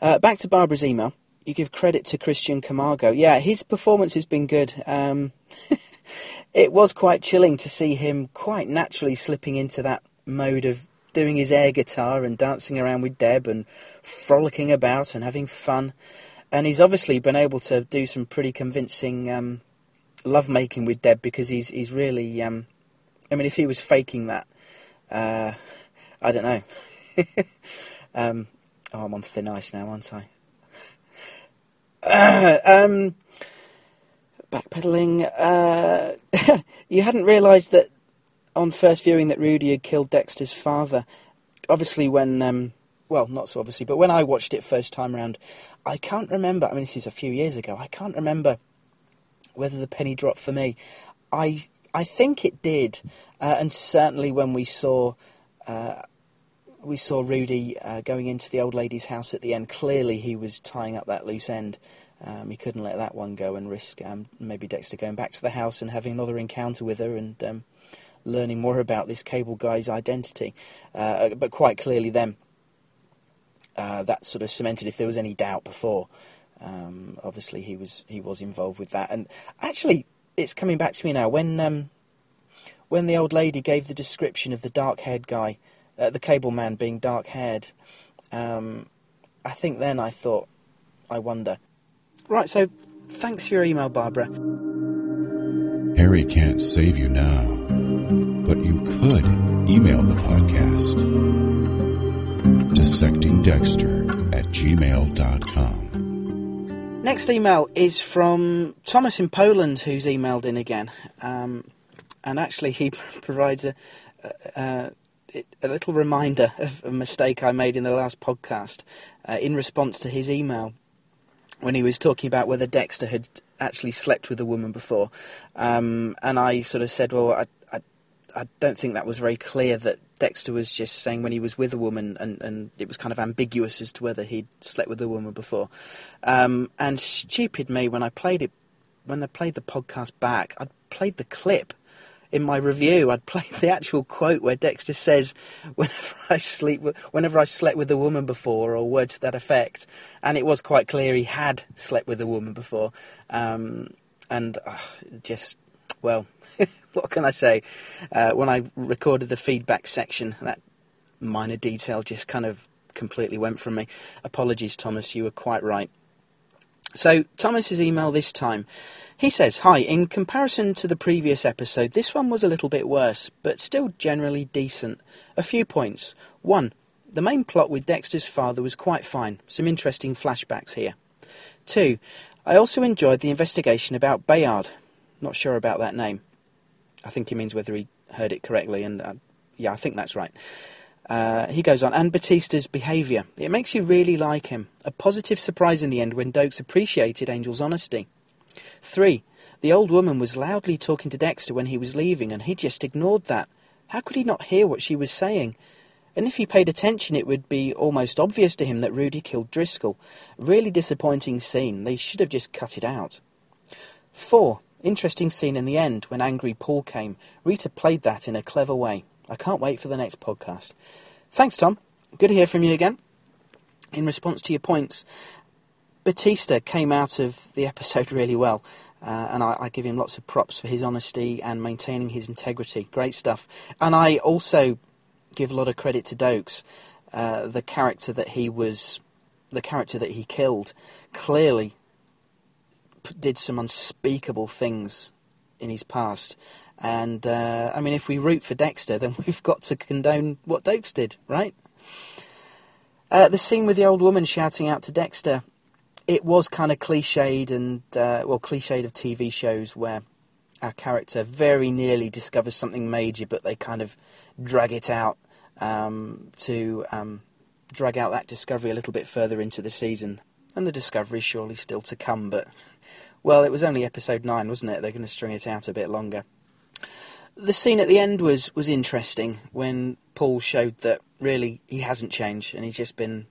Uh, back to Barbara's email. You give credit to Christian Camargo. Yeah, his performance has been good. Um, [LAUGHS] it was quite chilling to see him quite naturally slipping into that mode of doing his air guitar and dancing around with Deb and frolicking about and having fun. And he's obviously been able to do some pretty convincing um, with Deb because he's he's really. Um, I mean, if he was faking that, uh, I don't know. [LAUGHS] um, oh, I'm on thin ice now, aren't I? [LAUGHS] um, backpedaling. Uh, [LAUGHS] you hadn't realised that on first viewing that Rudy had killed Dexter's father. Obviously, when um, well, not so obviously, but when I watched it first time around, I can't remember. I mean, this is a few years ago. I can't remember whether the penny dropped for me. I I think it did, uh, and certainly when we saw. Uh, we saw Rudy uh, going into the old lady's house at the end. Clearly, he was tying up that loose end. Um, he couldn't let that one go and risk um, maybe Dexter going back to the house and having another encounter with her and um, learning more about this cable guy's identity. Uh, but quite clearly, then uh, that sort of cemented if there was any doubt before. Um, obviously, he was he was involved with that, and actually, it's coming back to me now. When um, when the old lady gave the description of the dark-haired guy, uh, the cable man being dark-haired, um, I think then I thought, I wonder. Right, so thanks for your email, Barbara. Harry can't save you now but you could email the podcast. DissectingDexter at gmail.com. Next email is from Thomas in Poland, who's emailed in again. Um, and actually, he [LAUGHS] provides a, a, a, little reminder of a mistake I made in the last podcast uh, in response to his email when he was talking about whether Dexter had actually slept with a woman before. Um, and I sort of said, well, I, I don't think that was very clear that Dexter was just saying when he was with a woman, and, and it was kind of ambiguous as to whether he'd slept with a woman before. Um, and stupid me, when I played it, when I played the podcast back, I'd played the clip in my review. I'd played [LAUGHS] the actual quote where Dexter says, "Whenever I sleep, whenever I've slept with a woman before," or words to that effect. And it was quite clear he had slept with a woman before, um, and uh, just well, [LAUGHS] what can I say? Uh, when I recorded the feedback section, that minor detail just kind of completely went from me. Apologies, Thomas, you were quite right. So, Thomas's email this time. He says, Hi, in comparison to the previous episode, this one was a little bit worse, but still generally decent. A few points. One, the main plot with Dexter's father was quite fine. Some interesting flashbacks here. Two, I also enjoyed the investigation about Bayard. Not sure about that name. I think he means whether he heard it correctly, and uh, yeah, I think that's right. Uh, he goes on, and Batista's behaviour. It makes you really like him. A positive surprise in the end when Doakes appreciated Angel's honesty. Three, the old woman was loudly talking to Dexter when he was leaving, and he just ignored that. How could he not hear what she was saying? And if he paid attention, it would be almost obvious to him that Rudy killed Driscoll. Really disappointing scene. They should have just cut it out. 4. Interesting scene in the end when Angry Paul came. Rita played that in a clever way. I can't wait for the next podcast. Thanks, Tom. Good to hear from you again. In response to your points, Batista came out of the episode [LAUGHS] really well. Uh, and I, I, give him lots of props for his honesty and maintaining his integrity. Great stuff. And I also give a lot of credit to Doakes. Uh, the character that he was, the character that he killed, clearly did some unspeakable things in his past. And uh, I mean, if we root for Dexter, [LAUGHS] then we've got to condone what Doakes did, right? Uh, the scene with the old woman shouting out to Dexter it was kind of cliched and uh, well cliched of TV shows where our character very nearly discovers something major, but they kind of drag it out um, to um, drag out that discovery a little bit further into the season. And the discovery is surely still to come, but well, it was only episode nine, wasn't it? They're going to string it out a bit longer. The scene at the end was was interesting when Paul showed that really he hasn't changed and he's just been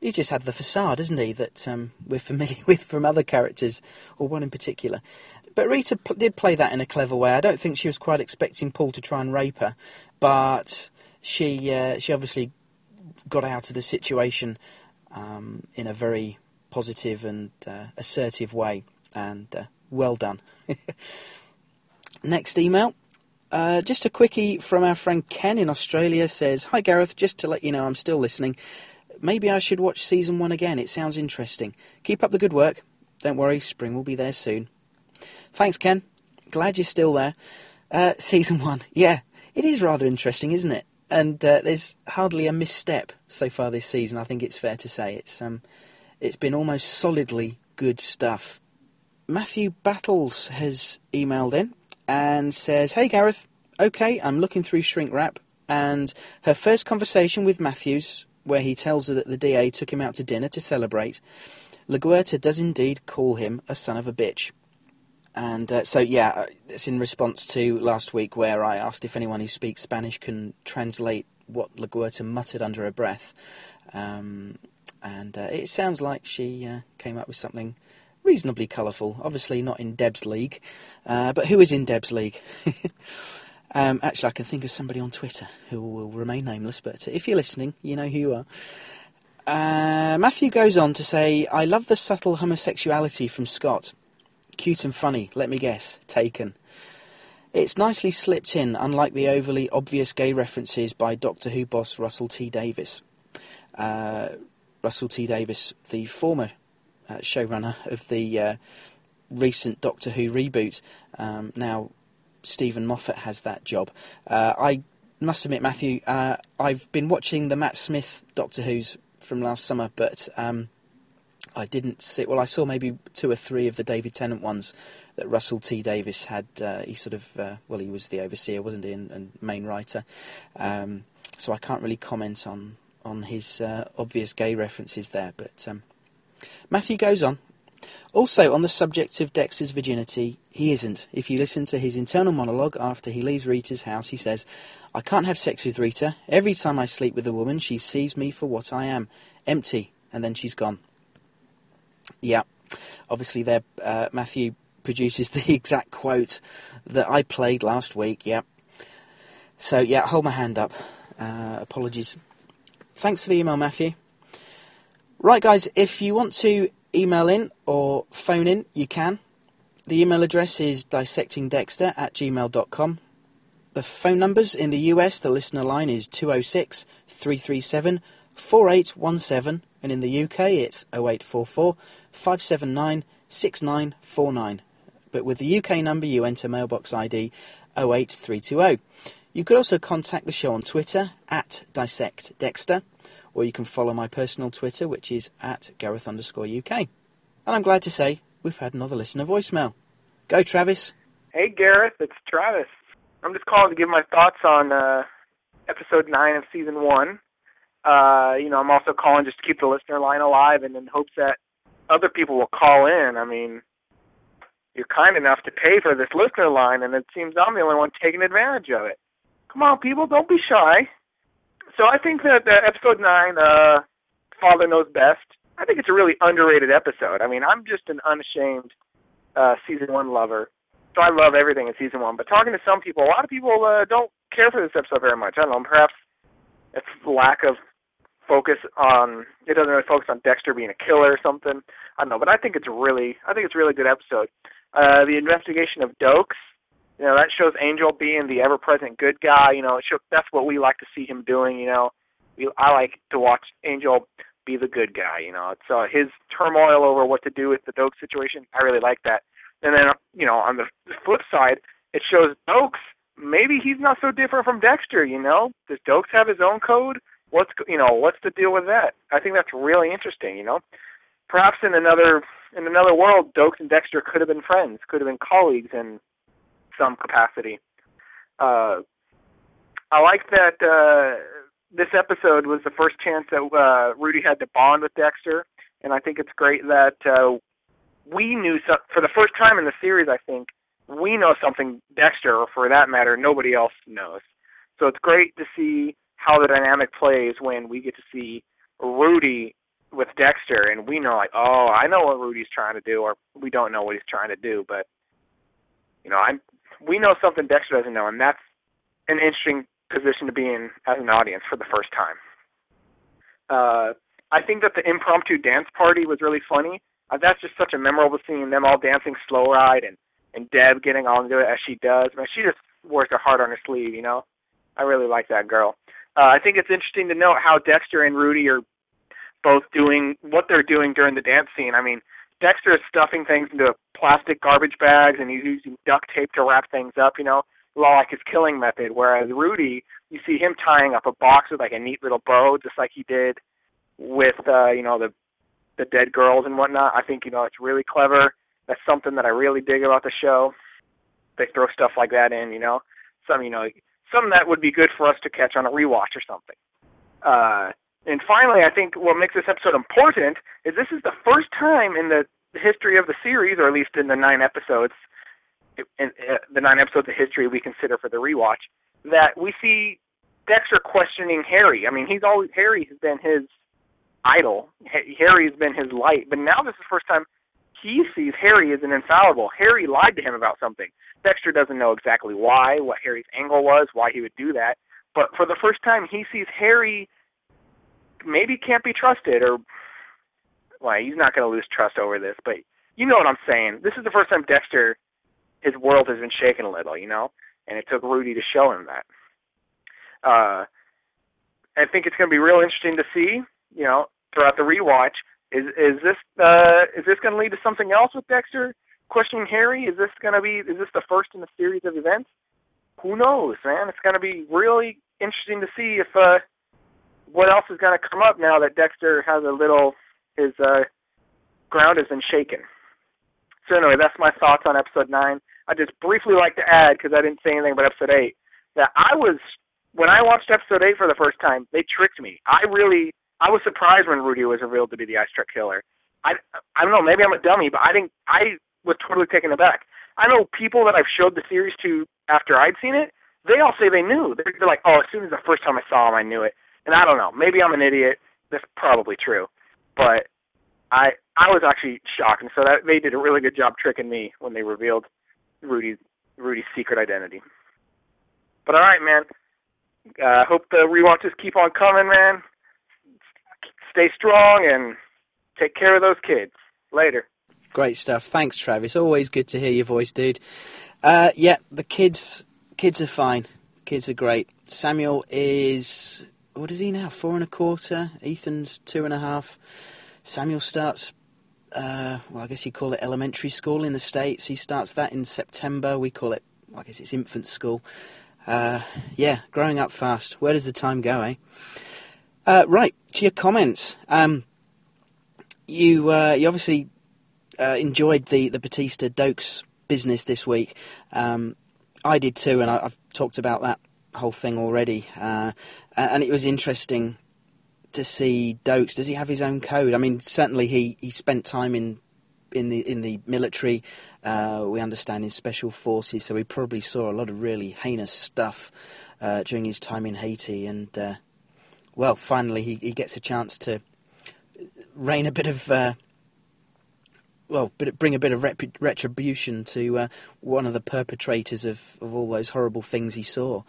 he's just had the facade, isn't he, that um, we're familiar [LAUGHS] with from other characters, or one in particular. But Rita p- did play that in a clever way. I don't think she was quite expecting Paul to try and rape her, but she uh, she obviously got out of the situation um, in a very positive and uh, assertive way, and uh, well done. [LAUGHS] Next email. Uh, just a quickie from our friend Ken in Australia says, Hi Gareth, just to let you know I'm still listening. Maybe I should watch season one again. It sounds interesting. Keep up the good work. Don't worry, spring will be there soon. Thanks, Ken. Glad you're still there. Uh, [LAUGHS] season one. Yeah, it is rather interesting, isn't it? And uh, there's hardly a misstep so far this season. I think it's fair to say it's um, it's been almost solidly good stuff. Matthew Battles has emailed in and says, "Hey Gareth, okay, I'm looking through Shrink Wrap, and her first conversation with Matthews where he tells her that the DA took him out to dinner to celebrate, LaGuerta does indeed call him a son of a bitch. And uh, so, yeah, uh, it's in response to last week where I asked if anyone who speaks Spanish can translate what LaGuerta muttered under her breath. Um, and uh, it sounds like she uh, came up with something reasonably colourful. Obviously, not in Deb's league, uh, but who is in Deb's league? [LAUGHS] Um, actually, I can think of somebody on Twitter who will remain nameless, but if you're listening, you know who you are. Uh, Matthew goes on to say, I love the subtle homosexuality from Scott. Cute and funny, let me guess, taken. It's nicely slipped in, unlike the overly obvious gay references by Doctor Who boss Russell T Davies. Uh, Russell T Davies, the former uh, showrunner of the uh, recent Doctor Who reboot, um, now Steven Moffat has that job. Uh, I must admit, Matthew, uh, I've been watching the Matt Smith Doctor Who's from last summer, but um, I didn't see. Well, I saw maybe two or three of the David Tennant ones that Russell T Davies had. He sort of, well, he was the overseer, wasn't he, and, and main writer. Um, so I can't really comment on on his uh, obvious gay references there. But um, Matthew goes on. Also, on the subject of Dexter's virginity, he isn't. If you listen to his internal monologue after he leaves Rita's house, he says, I can't have sex with Rita. Every time I sleep with a woman, she sees me for what I am empty, and then she's gone. Yeah, obviously, there, uh, Matthew produces [LAUGHS] the exact quote that I played last week. Yeah. So, yeah, hold my hand up. Uh, apologies. Thanks for the email, Matthew. Right, guys, if you want to email in or phone in, you can. The email address is dissectingdexter at gmail.com. The phone numbers in the US, the listener line is 206 337 4817, and in the UK it's 0844 579 6949. But with the UK number, you enter mailbox ID 08320. You could also contact the show on Twitter at dissectdexter or you can follow my personal Twitter, which is at Gareth underscore UK. And I'm glad to say we've had another listener voicemail. Go, Travis. Hey, Gareth, it's Travis. I'm just calling to give my thoughts on uh, episode 9 of season 1. Uh, you know, I'm also calling just to keep the listener line alive and in hopes that other people will call in. I mean, you're kind enough to pay for this listener line, and it seems I'm the only one taking advantage of it. Come on, people, don't be shy so I think that uh, episode nine, uh, Father Knows Best. I think it's a really underrated episode. I mean, I'm just an unashamed uh, season one lover, so I love everything in season one. But talking to some people, a lot of people uh, don't care for this episode very much. I don't know, perhaps it's lack of focus on it doesn't really focus on Dexter being a killer or something. I don't know, but I think it's really I think it's a really good episode. Uh the investigation of Doakes, you know, that shows Angel being the ever present good guy, you know, it shows, that's what we like to see him doing, you know. We, I like to watch Angel be the good guy, you know. It's uh, his turmoil over what to do with the Doakes situation. I really like that. And then, you know, on the flip side, it shows Doakes maybe he's not so different from Dexter, you know. Does Doakes have his own code? what's you know what's the deal with that? I think that's really interesting. You know, perhaps in another in another world, Doakes and Dexter could have been friends, could have been colleagues in some capacity. Uh, I like that uh, this episode was the first chance that uh, Rudy had to bond with Dexter, and I think it's great that uh, we knew so- for the first time in the series. I think we know something Dexter, or for that matter, nobody else knows. So it's great to see how the dynamic plays when we get to see Rudy with Dexter and we know like, oh, I know what Rudy's trying to do or we don't know what he's trying to do, but you know, I'm we know something Dexter doesn't know and that's an interesting position to be in as an audience for the first time. Uh I think that the impromptu dance party was really funny. Uh, that's just such a memorable scene, them all dancing slow ride and and Deb getting on to it as she does. Man, she just wears her heart on her sleeve, you know. I really like that girl. Uh, I think it's interesting to note how Dexter and Rudy are both doing what they're doing during the dance scene. I mean, Dexter is stuffing things into plastic garbage bags and he's using duct tape to wrap things up, you know, a lot like his killing method. Whereas Rudy, you see him tying up a box with like a neat little bow, just like he did with uh, you know, the the dead girls and whatnot. I think, you know, it's really clever. That's something that I really dig about the show. They throw stuff like that in, you know. Some you know, something that would be good for us to catch on a rewatch or something. Uh, and finally, I think what makes this episode important is this is the first time in the history of the series, or at least in the nine episodes, in uh, the nine episodes of history we consider for the rewatch, that we see Dexter questioning Harry. I mean, he's always Harry has been his idol. Harry has been his light, but now this is the first time he sees Harry as an infallible. Harry lied to him about something. Dexter doesn't know exactly why, what Harry's angle was, why he would do that. But for the first time, he sees Harry maybe can't be trusted, or well, he's not going to lose trust over this. But you know what I'm saying. This is the first time Dexter, his world has been shaken a little, you know, and it took Rudy to show him that. Uh, I think it's going to be real interesting to see, you know, throughout the rewatch. Is is this uh, is this going to lead to something else with Dexter? questioning Harry. Is this going to be? Is this the first in a series of events? Who knows, man? It's going to be really interesting to see if uh, what else is going to come up now that Dexter has a little his uh, ground has been shaken. So anyway, that's my thoughts on episode nine. I just briefly like to add because I didn't say anything about episode eight that I was when I watched episode eight for the first time, they tricked me. I really I was surprised when Rudy was revealed to be the ice truck killer. I I don't know, maybe I'm a dummy, but I didn't I was totally taken aback. I know people that I've showed the series to after I'd seen it. They all say they knew. They're, they're like, oh, as soon as the first time I saw him, I knew it. And I don't know. Maybe I'm an idiot. That's probably true. But I I was actually shocked, and so that they did a really good job tricking me when they revealed Rudy's Rudy's secret identity. But all right, man. I uh, hope the rewatches keep on coming, man. Stay strong and take care of those kids. Later. Great stuff. Thanks, Travis. Always good to hear your voice, dude. Uh, yeah, the kids, kids are fine. Kids are great. Samuel is what is he now? Four and a quarter. Ethan's two and a half. Samuel starts. Uh, well, I guess you call it elementary school in the states. He starts that in September. We call it, I guess it's infant school. Uh, yeah, growing up fast. Where does the time go, eh? Uh, right to your comments. Um, you uh, you obviously uh, enjoyed the the Batista Doakes business this week. Um, I did too, and I, have talked about that whole thing already. Uh, and it was interesting to see Doakes. Does he have his own code? I mean, certainly he, he spent time in in the in the military. Uh, we understand in special forces, so he probably saw a lot of really heinous stuff uh, during his time in Haiti. And uh, well, finally he, he gets a chance to rain a bit of. Well, bring a bit of retribution to uh, one of the perpetrators of, of all those horrible things he saw,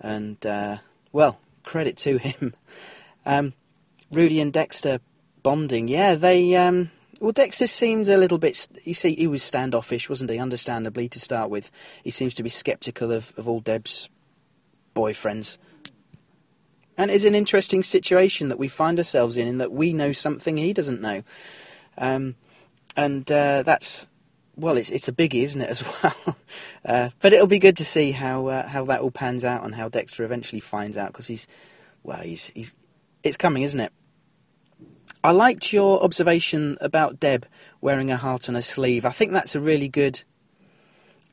and uh, well, credit to him. [LAUGHS] Um, Rudy and Dexter bonding, yeah, they. Um, well, Dexter seems a little bit. You see, he was standoffish, wasn't he? Understandably, to start with, he seems to be sceptical of, of all Deb's boyfriends. And it's an interesting situation that we find ourselves in, in that we know something he doesn't know. Um, and uh, that's well, it's it's a biggie, isn't it, as [LAUGHS] well? uh, but it'll be good to see how uh, how that all pans out and how Dexter eventually finds out because he's well, he's he's it's coming, isn't it? I liked your observation about Deb wearing a heart on her sleeve. I think that's a really good,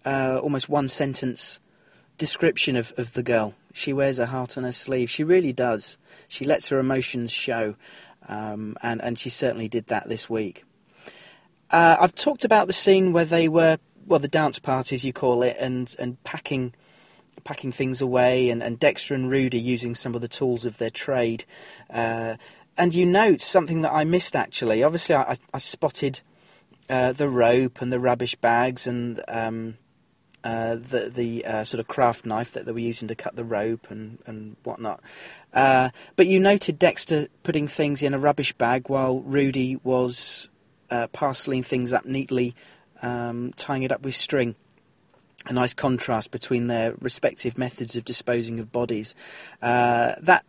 uh, almost one sentence description of, of the girl. She wears a heart on her sleeve. She really does. She lets her emotions show, um, and and she certainly did that this week. Uh, I've talked about the scene where they were, well, the dance parties you call it, and and packing packing things away, and, and Dexter and Rudy using some of the tools of their trade. Uh, and you note something that I missed actually. Obviously, I, I spotted uh, the rope and the rubbish bags and um, uh, the the uh, sort of craft knife that they were using to cut the rope and and whatnot. Uh, but you noted Dexter putting things in a rubbish bag while Rudy was uh, parceling things up neatly, um, tying it up with string. A nice contrast between their respective methods of disposing of bodies. Uh, that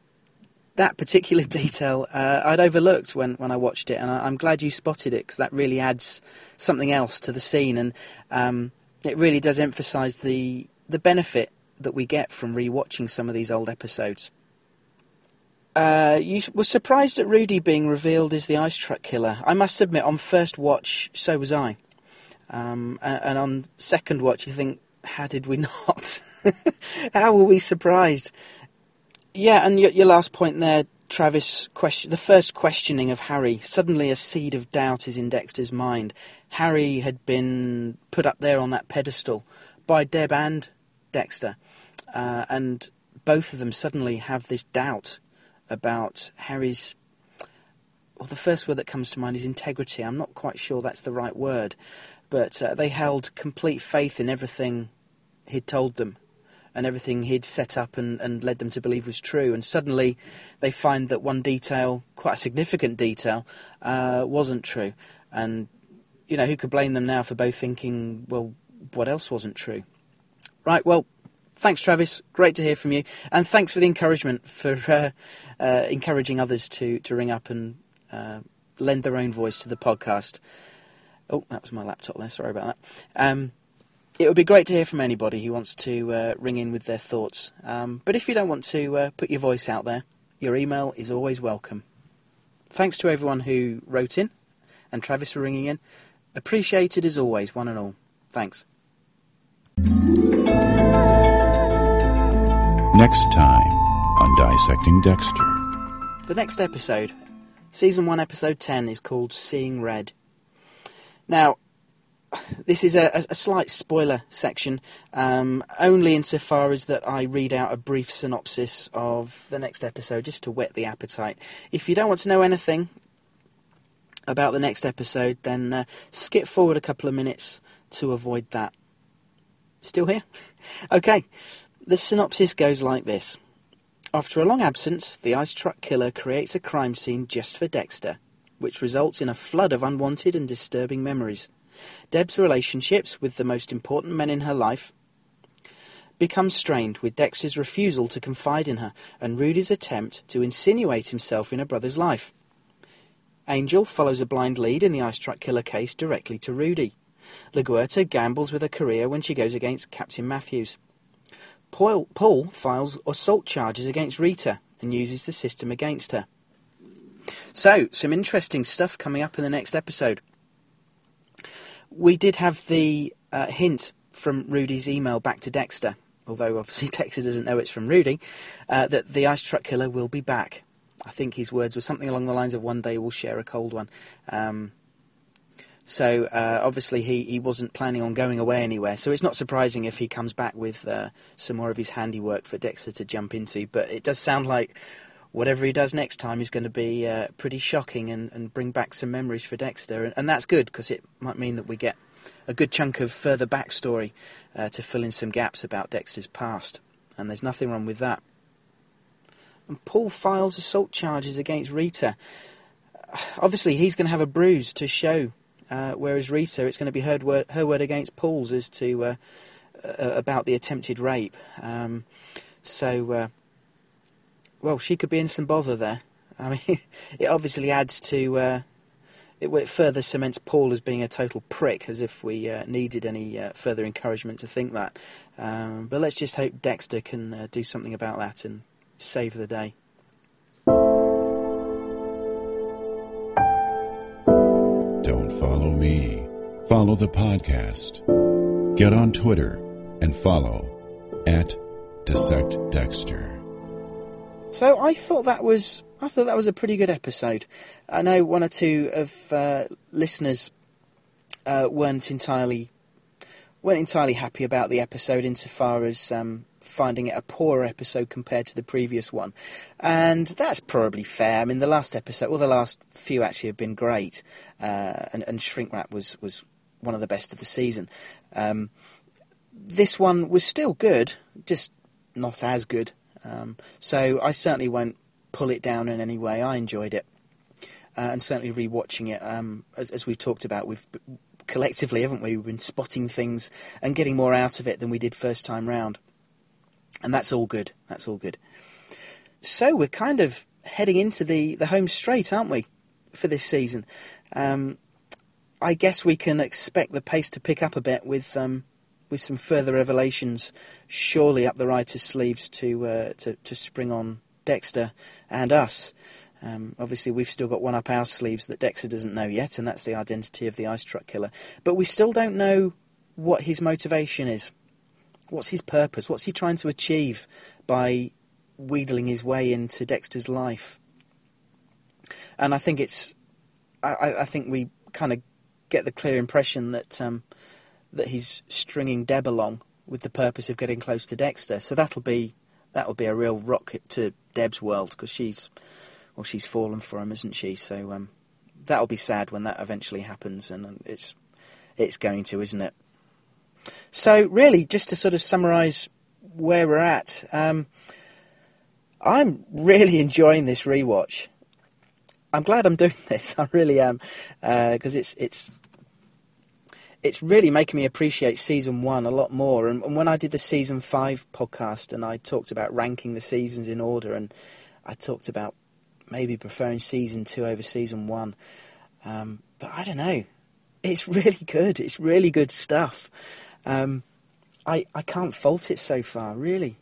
that particular [LAUGHS] detail uh, I'd overlooked when, when I watched it, and I, am glad you spotted it because that really adds something else to the scene. And um, it really does emphasise the the benefit that we get from rewatching some of these old episodes. Uh, you were surprised at Rudy being revealed as the ice truck killer. I must admit, on first watch, so was I. Um, and on second watch, you think, how did we [LAUGHS] not? [LAUGHS] how were we surprised? Yeah, and your, your last point there, Travis, question, the first questioning of Harry, suddenly a seed of doubt is in Dexter's mind. Harry had been put up there on that pedestal by Deb and Dexter, uh, and both of them suddenly have this doubt about Harry's. Well, the first word that comes to mind is integrity. I'm not quite sure that's the right word, but uh, they held complete faith in everything he'd told them and everything he'd set up and, and led them to believe was true. And suddenly they find that one detail, quite a significant detail, uh, wasn't true. And, you know, who could blame them now for both thinking, well, what else wasn't true? Right, well, thanks, Travis. Great to hear from you. And thanks for the encouragement, for uh, uh, encouraging others to, to ring up and uh, lend their own voice to the podcast. Oh, that was my laptop there. Sorry about that. Um, it would be great to hear from anybody who wants to uh, ring in with their thoughts. Um, but if you don't want to uh, put your voice out there, your email is always welcome. Thanks to everyone who wrote in, and Travis for ringing in. Appreciated as always, one and all. Thanks. Next time on Dissecting Dexter. The next episode, Season 1, Episode 10, is called Seeing Red. Now, this is a, a, slight spoiler section, um, only insofar as that I read out a brief synopsis of the next episode just to whet the appetite. If you don't want to know anything about the next episode, then uh, skip forward a couple of minutes to avoid that. Still here? [LAUGHS] okay, the synopsis goes like this. After a long absence, the ice truck killer creates a crime scene just for Dexter, which results in a flood of unwanted and disturbing memories. Deb's relationships with the most important men in her life become strained with Dexter's refusal to confide in her and Rudy's attempt to insinuate himself in her brother's life. Angel follows a blind lead in the ice truck killer case directly to Rudy. LaGuerta gambles with her career when she goes against Captain Matthews. Paul, Paul files assault charges against Rita and uses the system against her. So, some interesting stuff coming up in the next episode we did have the uh, hint from Rudy's email back to Dexter, although obviously [LAUGHS] Dexter doesn't know it's from Rudy, uh, that the ice truck killer will be back. I think his words were something along the lines of one day we'll share a cold one. Um, so uh, obviously he, he wasn't planning on going away anywhere. So it's not surprising if he comes back with uh, some more of his handiwork for Dexter to jump into. But it does sound like whatever he does next time is going to be uh, pretty shocking and, and bring back some memories for Dexter. And, and that's good because it might mean that we get a good chunk of further backstory uh, to fill in some gaps about Dexter's past. And there's nothing wrong with that. And Paul files assault charges against Rita. [SIGHS] Obviously, he's going to have a bruise to show, uh, whereas Rita, it's going to be her word, her word against Paul's as to uh, uh, about the attempted rape. Um, so, uh, well, she could be in some bother there. [LAUGHS] I mean, it obviously adds to. Uh, it, it, further cements Paul as being a total prick, as if we uh, needed any further encouragement to think that. Um, but let's just hope Dexter can do something about that and save the day. Me. Follow the podcast. Get on Twitter and follow at Dissect Dexter. So I thought that was I thought that was a pretty good episode. I know one or two of uh, listeners uh, weren't entirely weren't entirely happy about the episode insofar as um, finding it a poorer episode compared to the previous one, and that's probably fair. I mean, the last episode, well, the last few actually have been great, uh, and, and Shrink Wrap was was one of the best of the season. Um, this one was still good, just not as good. Um, so I certainly won't pull it down in any way. I enjoyed it, uh, and certainly rewatching it, um, as, as, we've talked about, we've collectively, haven't we? We've been spotting things and getting more out of it than we did first time round, and that's all good. That's all good. So we're kind of heading into the the home straight, aren't we, for this season? Um, I guess we can expect the pace to pick up a bit with um, with some further revelations, surely up the writer's sleeves to uh, to, to spring on Dexter and us. Um, obviously, we've still got one up our sleeves that Dexter doesn't know yet, and that's the identity of the ice truck killer. But we still don't know what his motivation is. What's his purpose? What's he trying to achieve by wheedling his way into Dexter's life? And I think it's, I, I think we kind of get the clear impression that um, that he's stringing Deb along with the purpose of getting close to Dexter. So that'll be that'll be a real rocket to Deb's world because she's well, she's fallen for him, isn't she? So um, that'll be sad when that eventually happens, and it's it's going to, isn't it? So really, just to sort of summarise where we're at, um, I'm really [LAUGHS] enjoying this rewatch. I'm glad I'm doing [LAUGHS] this. I really am because uh, it's it's it's really making me appreciate season one a lot more. And, and, when I did the season five podcast and I talked about ranking the seasons in order, and I talked about maybe preferring season two over season one, um, but I don't know. It's [LAUGHS] really good. It's really good stuff. Um, I I can't fault it so far. Really,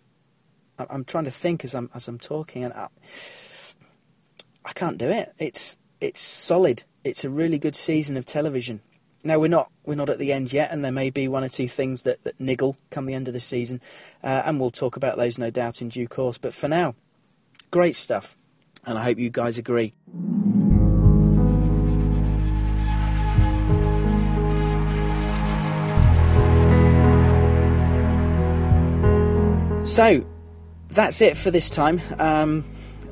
I, am trying to think as I'm as I'm talking, and I, I can't do it. It's it's solid. It's a really good season of television. Now we're not we're not at the end yet, and there may be one or two things that, that niggle come the end of the season, uh, and we'll talk about those no doubt in due course. But for now, great stuff, and I hope you guys agree. So that's it for this time. Um,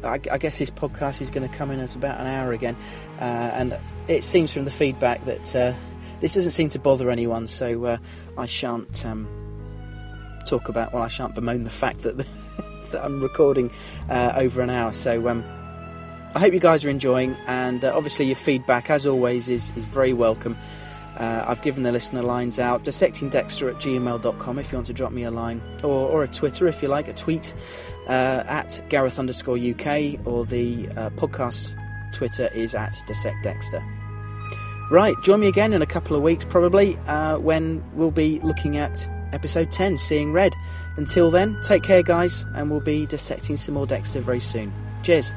I, I, guess this podcast is going to come in as about an hour again, uh, and it seems from the feedback that uh, this doesn't seem to bother anyone, so uh, I shan't um, talk about. Well, I shan't bemoan the fact that, [LAUGHS] that I'm recording uh, over an hour. So um, I hope you guys are enjoying, and uh, obviously your feedback, as always, is is very welcome. Uh, I've given the listener lines out. Dissectingdexter at gmail.com if you want to drop me a line, or, or a Twitter if you like, a tweet uh, at Gareth underscore UK, or the uh, podcast Twitter is at DissectDexter. Right, join me again in a couple of weeks, probably, uh, when we'll be looking at episode 10, Seeing Red. Until then, take care, guys, and we'll be dissecting some more Dexter very soon. Cheers.